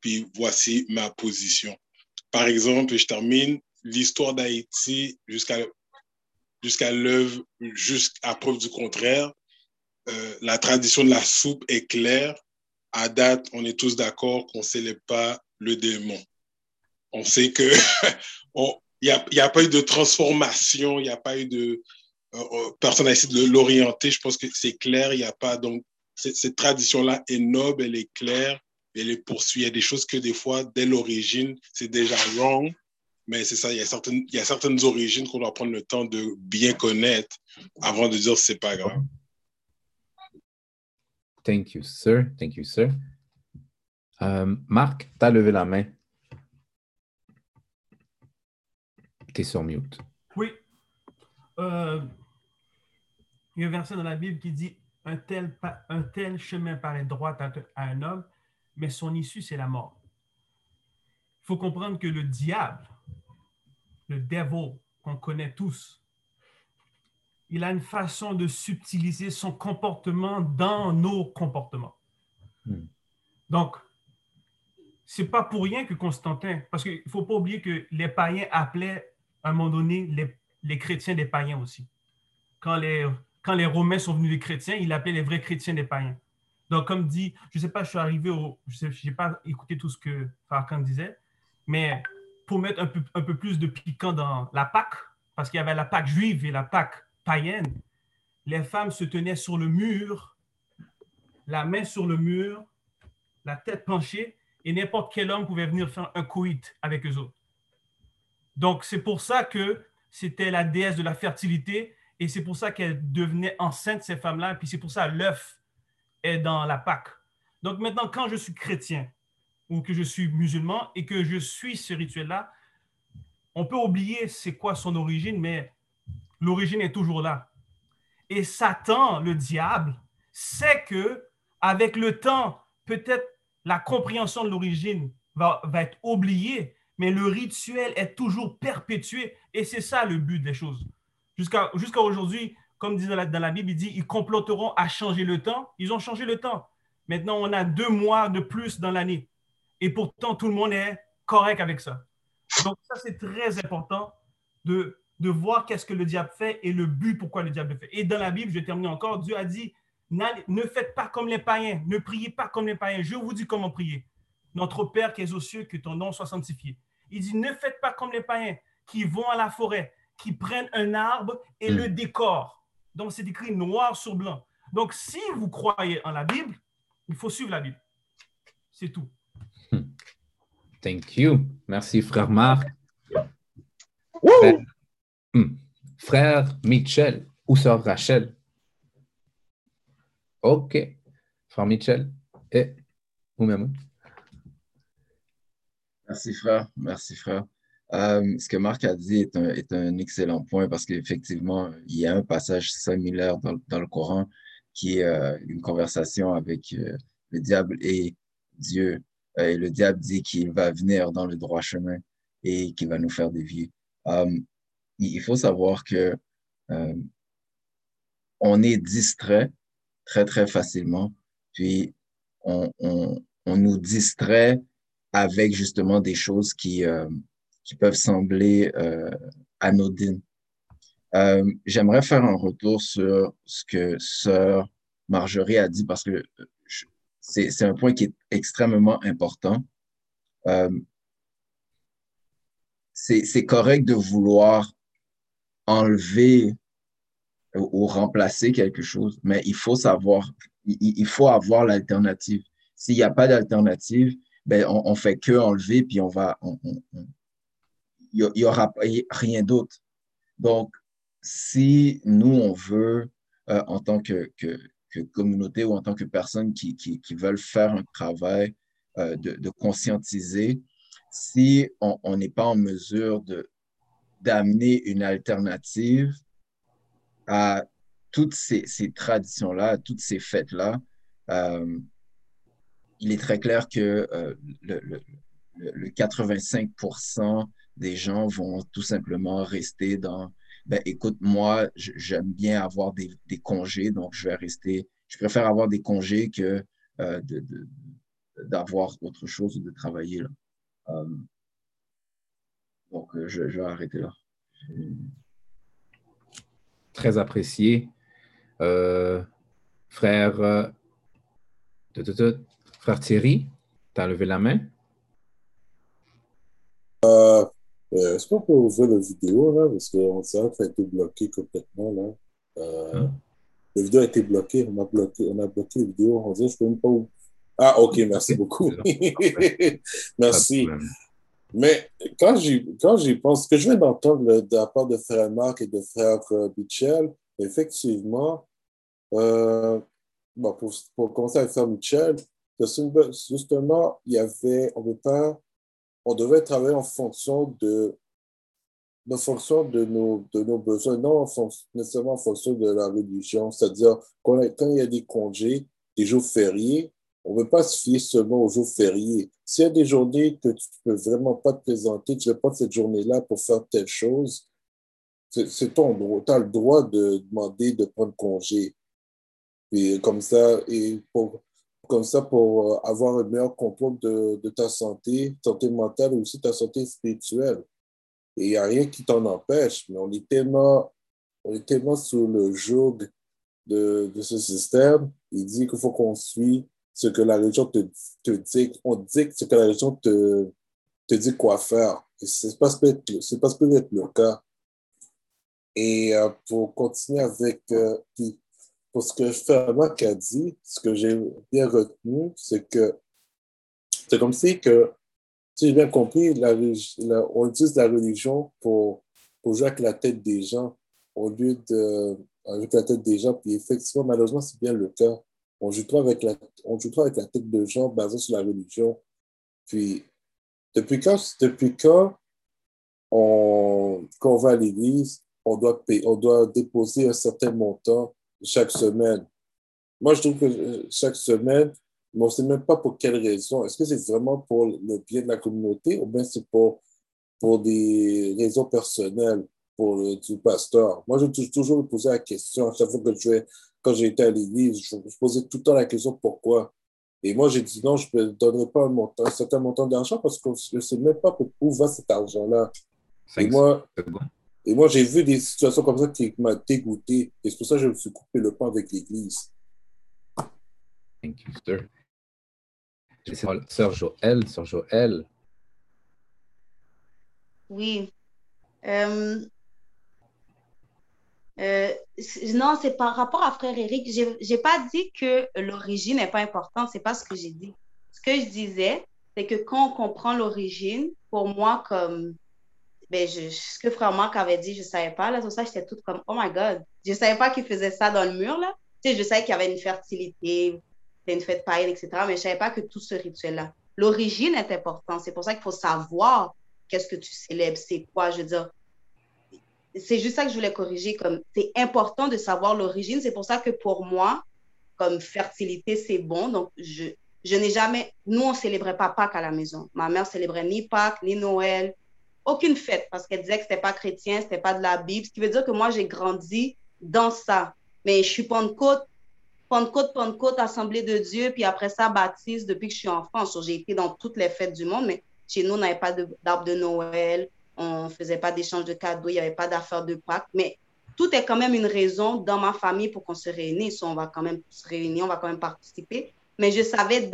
puis voici ma position. Par exemple, je termine l'histoire d'Haïti jusqu'à jusqu'à l'œuvre, jusqu'à preuve du contraire. Euh, la tradition de la soupe est claire. À date, on est tous d'accord qu'on ne célèbre pas le démon. On sait que il n'y a, a, pas eu de transformation, il n'y a pas eu de euh, euh, personne n'a essayé de l'orienter. Je pense que c'est clair, il n'y a pas donc cette tradition-là est noble, elle est claire, et les poursuit. Il y a des choses que des fois, dès l'origine, c'est déjà wrong. Mais c'est ça, il y, a certaines, il y a certaines origines qu'on doit prendre le temps de bien connaître avant de dire c'est pas grave. Thank you, sir. Thank you, sir. Euh, Marc, tu as levé la main. Tu es sur mute. Oui. Euh, il y a un verset dans la Bible qui dit un tel, un tel chemin paraît droit à, un homme, mais son issue, c'est la mort. Il faut comprendre que le diable, le devil qu'on connaît tous, il a une façon de subtiliser son comportement dans nos comportements. Hmm. Donc, c'est pas pour rien que Constantin, parce qu'il ne faut pas oublier que les païens appelaient à un moment donné les, les chrétiens des païens aussi. Quand les, quand les Romains sont venus des chrétiens, ils appelaient les vrais chrétiens des païens. Donc, comme dit, je ne sais pas, je suis arrivé au. Je n'ai pas écouté tout ce que Farkan disait, mais pour mettre un peu, un peu plus de piquant dans la Pâque, parce qu'il y avait la Pâque juive et la Pâque païenne, les femmes se tenaient sur le mur, la main sur le mur, la tête penchée, et n'importe quel homme pouvait venir faire un coït avec eux autres. Donc, c'est pour ça que c'était la déesse de la fertilité, et c'est pour ça qu'elle devenait enceinte, ces femmes-là, et puis c'est pour ça l'œuf est dans la Pâque. Donc maintenant, quand je suis chrétien, ou que je suis musulman, et que je suis ce rituel-là, on peut oublier c'est quoi son origine, mais l'origine est toujours là. Et Satan, le diable, sait que avec le temps, peut-être la compréhension de l'origine va, être oubliée, mais le rituel est toujours perpétué. Et c'est ça le but des choses. Jusqu'à aujourd'hui, comme dit dans la, dans la, Bible, il dit ils comploteront à changer le temps. Ils ont changé le temps. Maintenant, on a deux mois de plus dans l'année. Et pourtant, tout le monde est correct avec ça. Donc, ça, c'est très important de de voir qu'est-ce que le diable fait et le but pourquoi le diable le fait. Et dans la Bible, je termine encore, Dieu a dit, ne faites pas comme les païens, ne priez pas comme les païens, je vous dis comment prier. Notre Père qui est aux cieux, que ton nom soit sanctifié. Il dit, ne faites pas comme les païens qui vont à la forêt, qui prennent un arbre et le hmm. décorent. Donc, c'est écrit noir sur blanc. Donc, si vous croyez en la Bible, il faut suivre la Bible. C'est tout. Thank you. Merci, frère Marc. Hmm. Frère Michel ou sœur Rachel. OK. Frère Michel et vous-même. Merci, frère. Merci, frère. Euh, ce que Marc a dit est un, excellent point parce qu'effectivement, il y a un passage similaire dans, le Coran qui est euh, une conversation avec euh, le diable et Dieu. et le diable dit qu'il va venir dans le droit chemin et qu'il va nous faire dévier il faut savoir que on est distrait très, très facilement. Puis, on, nous distrait avec justement des choses qui, qui peuvent sembler euh, anodines. Euh, J'aimerais faire un retour sur ce que sœur Marjorie a dit parce que c'est un point qui est extrêmement important. Euh, c'est correct de vouloir enlever ou remplacer quelque chose, mais il faut savoir, il, faut avoir l'alternative. S'il n'y a pas d'alternative, ben on, on, fait que enlever, puis on va, il n'y aura rien d'autre. Donc, si nous, on veut, euh, en tant que, communauté ou en tant que personne qui, qui, veulent faire un travail euh, de, de, conscientiser, si on n'est pas en mesure d'amener une alternative à toutes ces, traditions-là, à toutes ces fêtes-là, euh, il est très clair que le, 85% des gens vont tout simplement rester dans, ben, écoute, moi, j'aime bien avoir des, congés, donc je vais rester, je préfère avoir des congés que euh, d'avoir autre chose ou de travailler. Là. Donc, euh, je, vais arrêter là. Très apprécié. Euh, frère, euh, frère Thierry, tu as levé la main? Est-ce qu'on peut ouvrir la vidéo, là? Parce qu'on sait que ça a été bloqué complètement, là. Hein? La vidéo a été bloquée. On a bloqué, on a bloqué la vidéo. On dit, je peux même pas... Ah, OK, merci beaucoup. merci. Mais quand j'y pense, ce que je viens d'entendre de la part de frère Marc et de frère euh, Michel, effectivement, euh, bon, pour, pour, commencer avec frère Michel, justement, il y avait, on, veut pas, on devait travailler en fonction de de nos, de nos besoins, non nécessairement en fonction de la religion. C'est-à-dire, quand, quand il y a des congés, des jours fériés, on ne veut pas se fier seulement aux jours fériés. S'il y a des journées que tu ne peux vraiment pas te présenter, tu ne pas cette journée-là pour faire telle chose, c'est ton droit. Tu as le droit de demander de prendre congé. Comme ça, et pour, comme ça, pour euh, avoir un meilleur contrôle de, ta santé, santé mentale et aussi ta santé spirituelle. Et il n'y a rien qui t'en empêche, mais on est tellement, on est tellement sous le joug de, ce système. Il dit qu'il faut qu'on suit ce que la religion te, dit. On dit ce que la religion te, dit quoi faire. Et ce n'est pas, pas peut-être le cas. Et euh, pour continuer avec euh, pour ce que Fermat a dit, ce que j'ai bien retenu, c'est que c'est comme si que si j'ai bien compris, on utilise la religion pour, pour jouer avec la tête des gens au lieu de avec la tête des gens. Puis effectivement, malheureusement, c'est bien le cas. On joue trop avec la, on joue trop avec la tête de gens basée sur la religion. Puis, depuis quand, depuis quand on, quand on va à l'église, on doit, payer, on doit déposer un certain montant chaque semaine? Moi, je trouve que chaque semaine, mais on ne sait même pas pour quelle raison. Est-ce que c'est vraiment pour le bien de la communauté ou bien c'est pour, pour des raisons personnelles pour le, du pasteur? Moi, je toujours posé la question à chaque fois que je vais, quand j'étais à l'église, je me posais tout le temps la question pourquoi? Et moi, j'ai dit non, je ne donnerai pas un, montant, un certain montant d'argent parce que je ne sais même pas où va cet argent-là. Et moi, et moi j'ai vu des situations comme ça qui m'ont dégoûté. Et c'est pour ça que je me suis coupé le pain avec l'Église. Thank you, sir. Sœur Joël, Sœur Joël. Oui. Euh, euh, non, c'est par rapport à frère Eric. Je n'ai pas dit que l'origine n'est pas importante. C'est pas ce que j'ai dit. Ce que je disais, c'est que quand on comprend l'origine, pour moi, comme ben, ce que frère Marc avait dit, je ne savais pas. Là, tout ça, j'étais toute comme, oh my God. Je ne savais pas qu'il faisait ça dans le mur. Là. Tu sais, je savais qu'il y avait une fertilité, une fête païenne, etc. Mais je ne savais pas que tout ce rituel-là. L'origine est importante. C'est pour ça qu'il faut savoir qu'est-ce que tu célèbres, c'est quoi. Je veux dire, c'est juste ça que je voulais corriger. C'est important de savoir l'origine. C'est pour ça que pour moi, comme fertilité, c'est bon. Donc, je, je n'ai jamais. Nous, on ne célébrait pas Pâques à la maison. Ma mère célébrait ni Pâques, ni Noël, aucune fête parce qu'elle disait que c'était pas chrétien, c'était pas de la Bible. Ce qui veut dire que moi, j'ai grandi dans ça. Mais je suis Pentecôte, Pentecôte, Pentecôte, Assemblée de Dieu, puis après ça, baptiste depuis que je suis enfant. J'ai été dans toutes les fêtes du monde, mais chez nous, on n'avait pas d'arbre de, Noël, on ne faisait pas d'échange de cadeaux, il n'y avait pas d'affaires de Pâques. Mais tout est quand même une raison dans ma famille pour qu'on se réunisse. On va quand même se réunir, on va quand même participer. Mais je savais,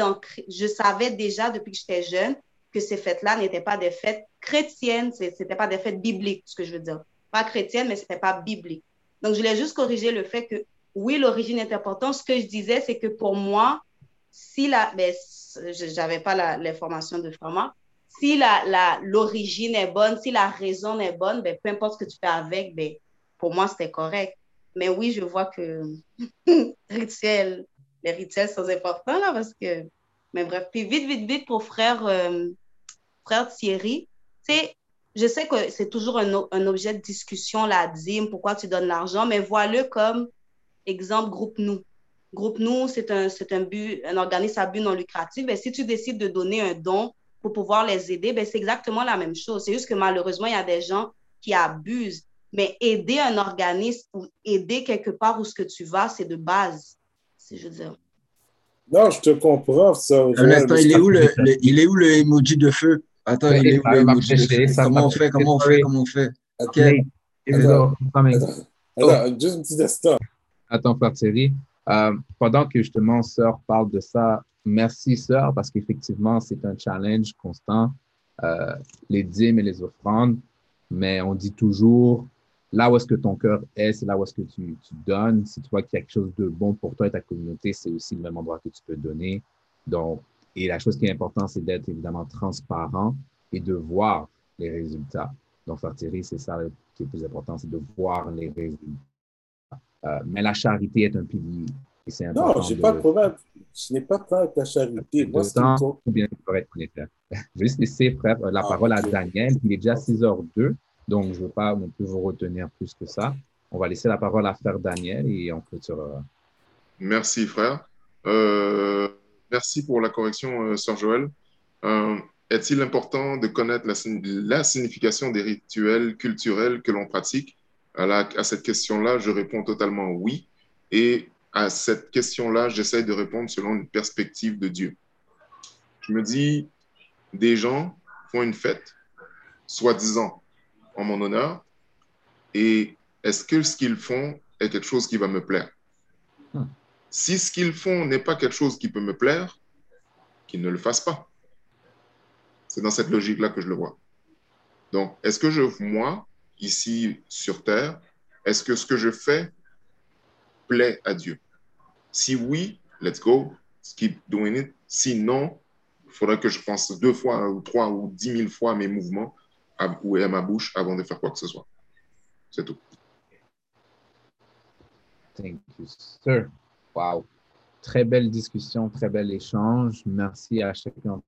je savais déjà depuis que j'étais jeune que ces fêtes-là n'étaient pas des fêtes chrétiennes, ce n'étaient pas des fêtes bibliques, ce que je veux dire. Pas chrétiennes, mais ce n'était pas biblique. Donc, je voulais juste corriger le fait que oui, l'origine est importante. Ce que je disais, c'est que pour moi, si la, ben, j'avais pas l'information de Frama, si l'origine la, est bonne, si la raison est bonne, ben, peu importe ce que tu fais avec, ben, pour moi, c'était correct. Mais oui, je vois que rituel, les rituels sont importants là parce que. Mais bref, puis vite, vite, vite pour frère, euh, frère Thierry, c'est je sais que c'est toujours un, un, objet de discussion, la dîme, pourquoi tu donnes l'argent, mais vois-le comme exemple Groupe Nous. Groupe Nous, c'est un, un, but, un organisme à but non lucratif. Et si tu décides de donner un don pour pouvoir les aider, ben c'est exactement la même chose. C'est juste que malheureusement, il y a des gens qui abusent. Mais aider un organisme ou aider quelque part où ce que tu vas, c'est de base. C'est je veux dire. Non, je te comprends. Ça, un instant, il est, où le, il est où le emoji de feu? Attends, il est où? Comment on fait? Comment on fait? Comment on fait? OK. Attends, attends, juste un petit instant. Attends, Frère Thierry. Euh, pendant que justement, Sœur parle de ça, merci, Sœur, parce qu'effectivement, c'est un challenge constant, euh, les dîmes et les offrandes, mais on dit toujours, là où est-ce que ton cœur est, c'est là où est-ce que tu, tu, donnes. Si tu vois qu'il y a quelque chose de bon pour toi et ta communauté, c'est aussi le même endroit que tu peux donner. Donc, et la chose qui est importante, c'est d'être évidemment transparent et de voir les résultats. Donc, Frère Thierry, c'est ça qui est le plus important, c'est de voir les résultats. Euh, mais la charité est un pilier. Et non, je n'ai pas de problème. Je n'ai pas de problème avec la charité. Moi, c'est bien Je vais juste laisser, frère, la ah, parole à Daniel. Il est déjà 6h02. Donc, je ne veux pas non plus vous retenir plus que ça. On va laisser la parole à Frère Daniel et on clôturera. Merci, frère. Euh, merci pour la correction, euh, Sœur Joël. Euh, est-il important de connaître la, signification des rituels culturels que l'on pratique? À, à cette question-là, je réponds totalement oui. Et à cette question-là, j'essaie de répondre selon une perspective de Dieu. Je me dis, des gens font une fête, soi-disant en mon honneur, et est-ce que ce qu'ils font est quelque chose qui va me plaire? Si ce qu'ils font n'est pas quelque chose qui peut me plaire, qu'ils ne le fassent pas. C'est dans cette logique-là que je le vois. Donc, est-ce que je, moi, ici sur Terre, est-ce que ce que je fais plaît à Dieu? Si oui, let's go, keep doing it. Sinon, il faudrait que je pense deux fois ou trois ou dix mille fois mes mouvements ou à ma bouche avant de faire quoi que ce soit. C'est tout. Thank you, sir. Wow. Très belle discussion, très bel échange. Merci à chacun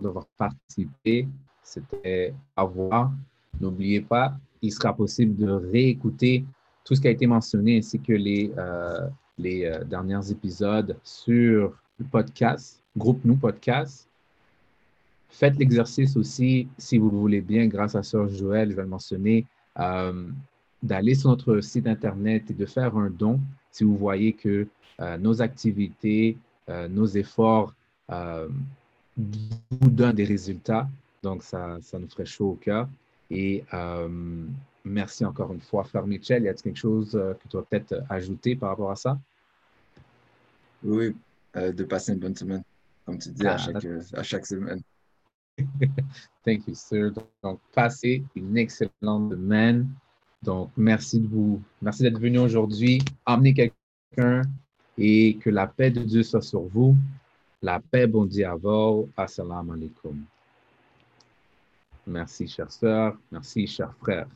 d'avoir participé. C'était à voir. N'oubliez pas, il sera possible de réécouter tout ce qui a été mentionné ainsi que les, euh, les euh, derniers épisodes sur le podcast, Groupe Nous Podcast. Faites l'exercice aussi, si vous le voulez bien, grâce à Sœur Joël, je vais le mentionner, euh, d'aller sur notre site Internet et de faire un don si vous voyez que nos activités, nos efforts vous donnent des résultats. Donc, ça, ça nous ferait chaud au cœur. Et euh, merci encore une fois. Frère Michel, y a-t-il quelque chose euh, que tu vas peut-être ajouter par rapport à ça? Oui, euh, de passer une bonne semaine, comme tu dis, à, ah, chaque, à chaque semaine. Thank you, sir. Donc, passez une excellente semaine. Donc, merci de vous, merci d'être venu aujourd'hui. Emmenez quelqu'un et que la paix de Dieu soit sur vous. La paix, bon vous. Assalamu alaikum. Merci, chère sœur. Merci, cher frère.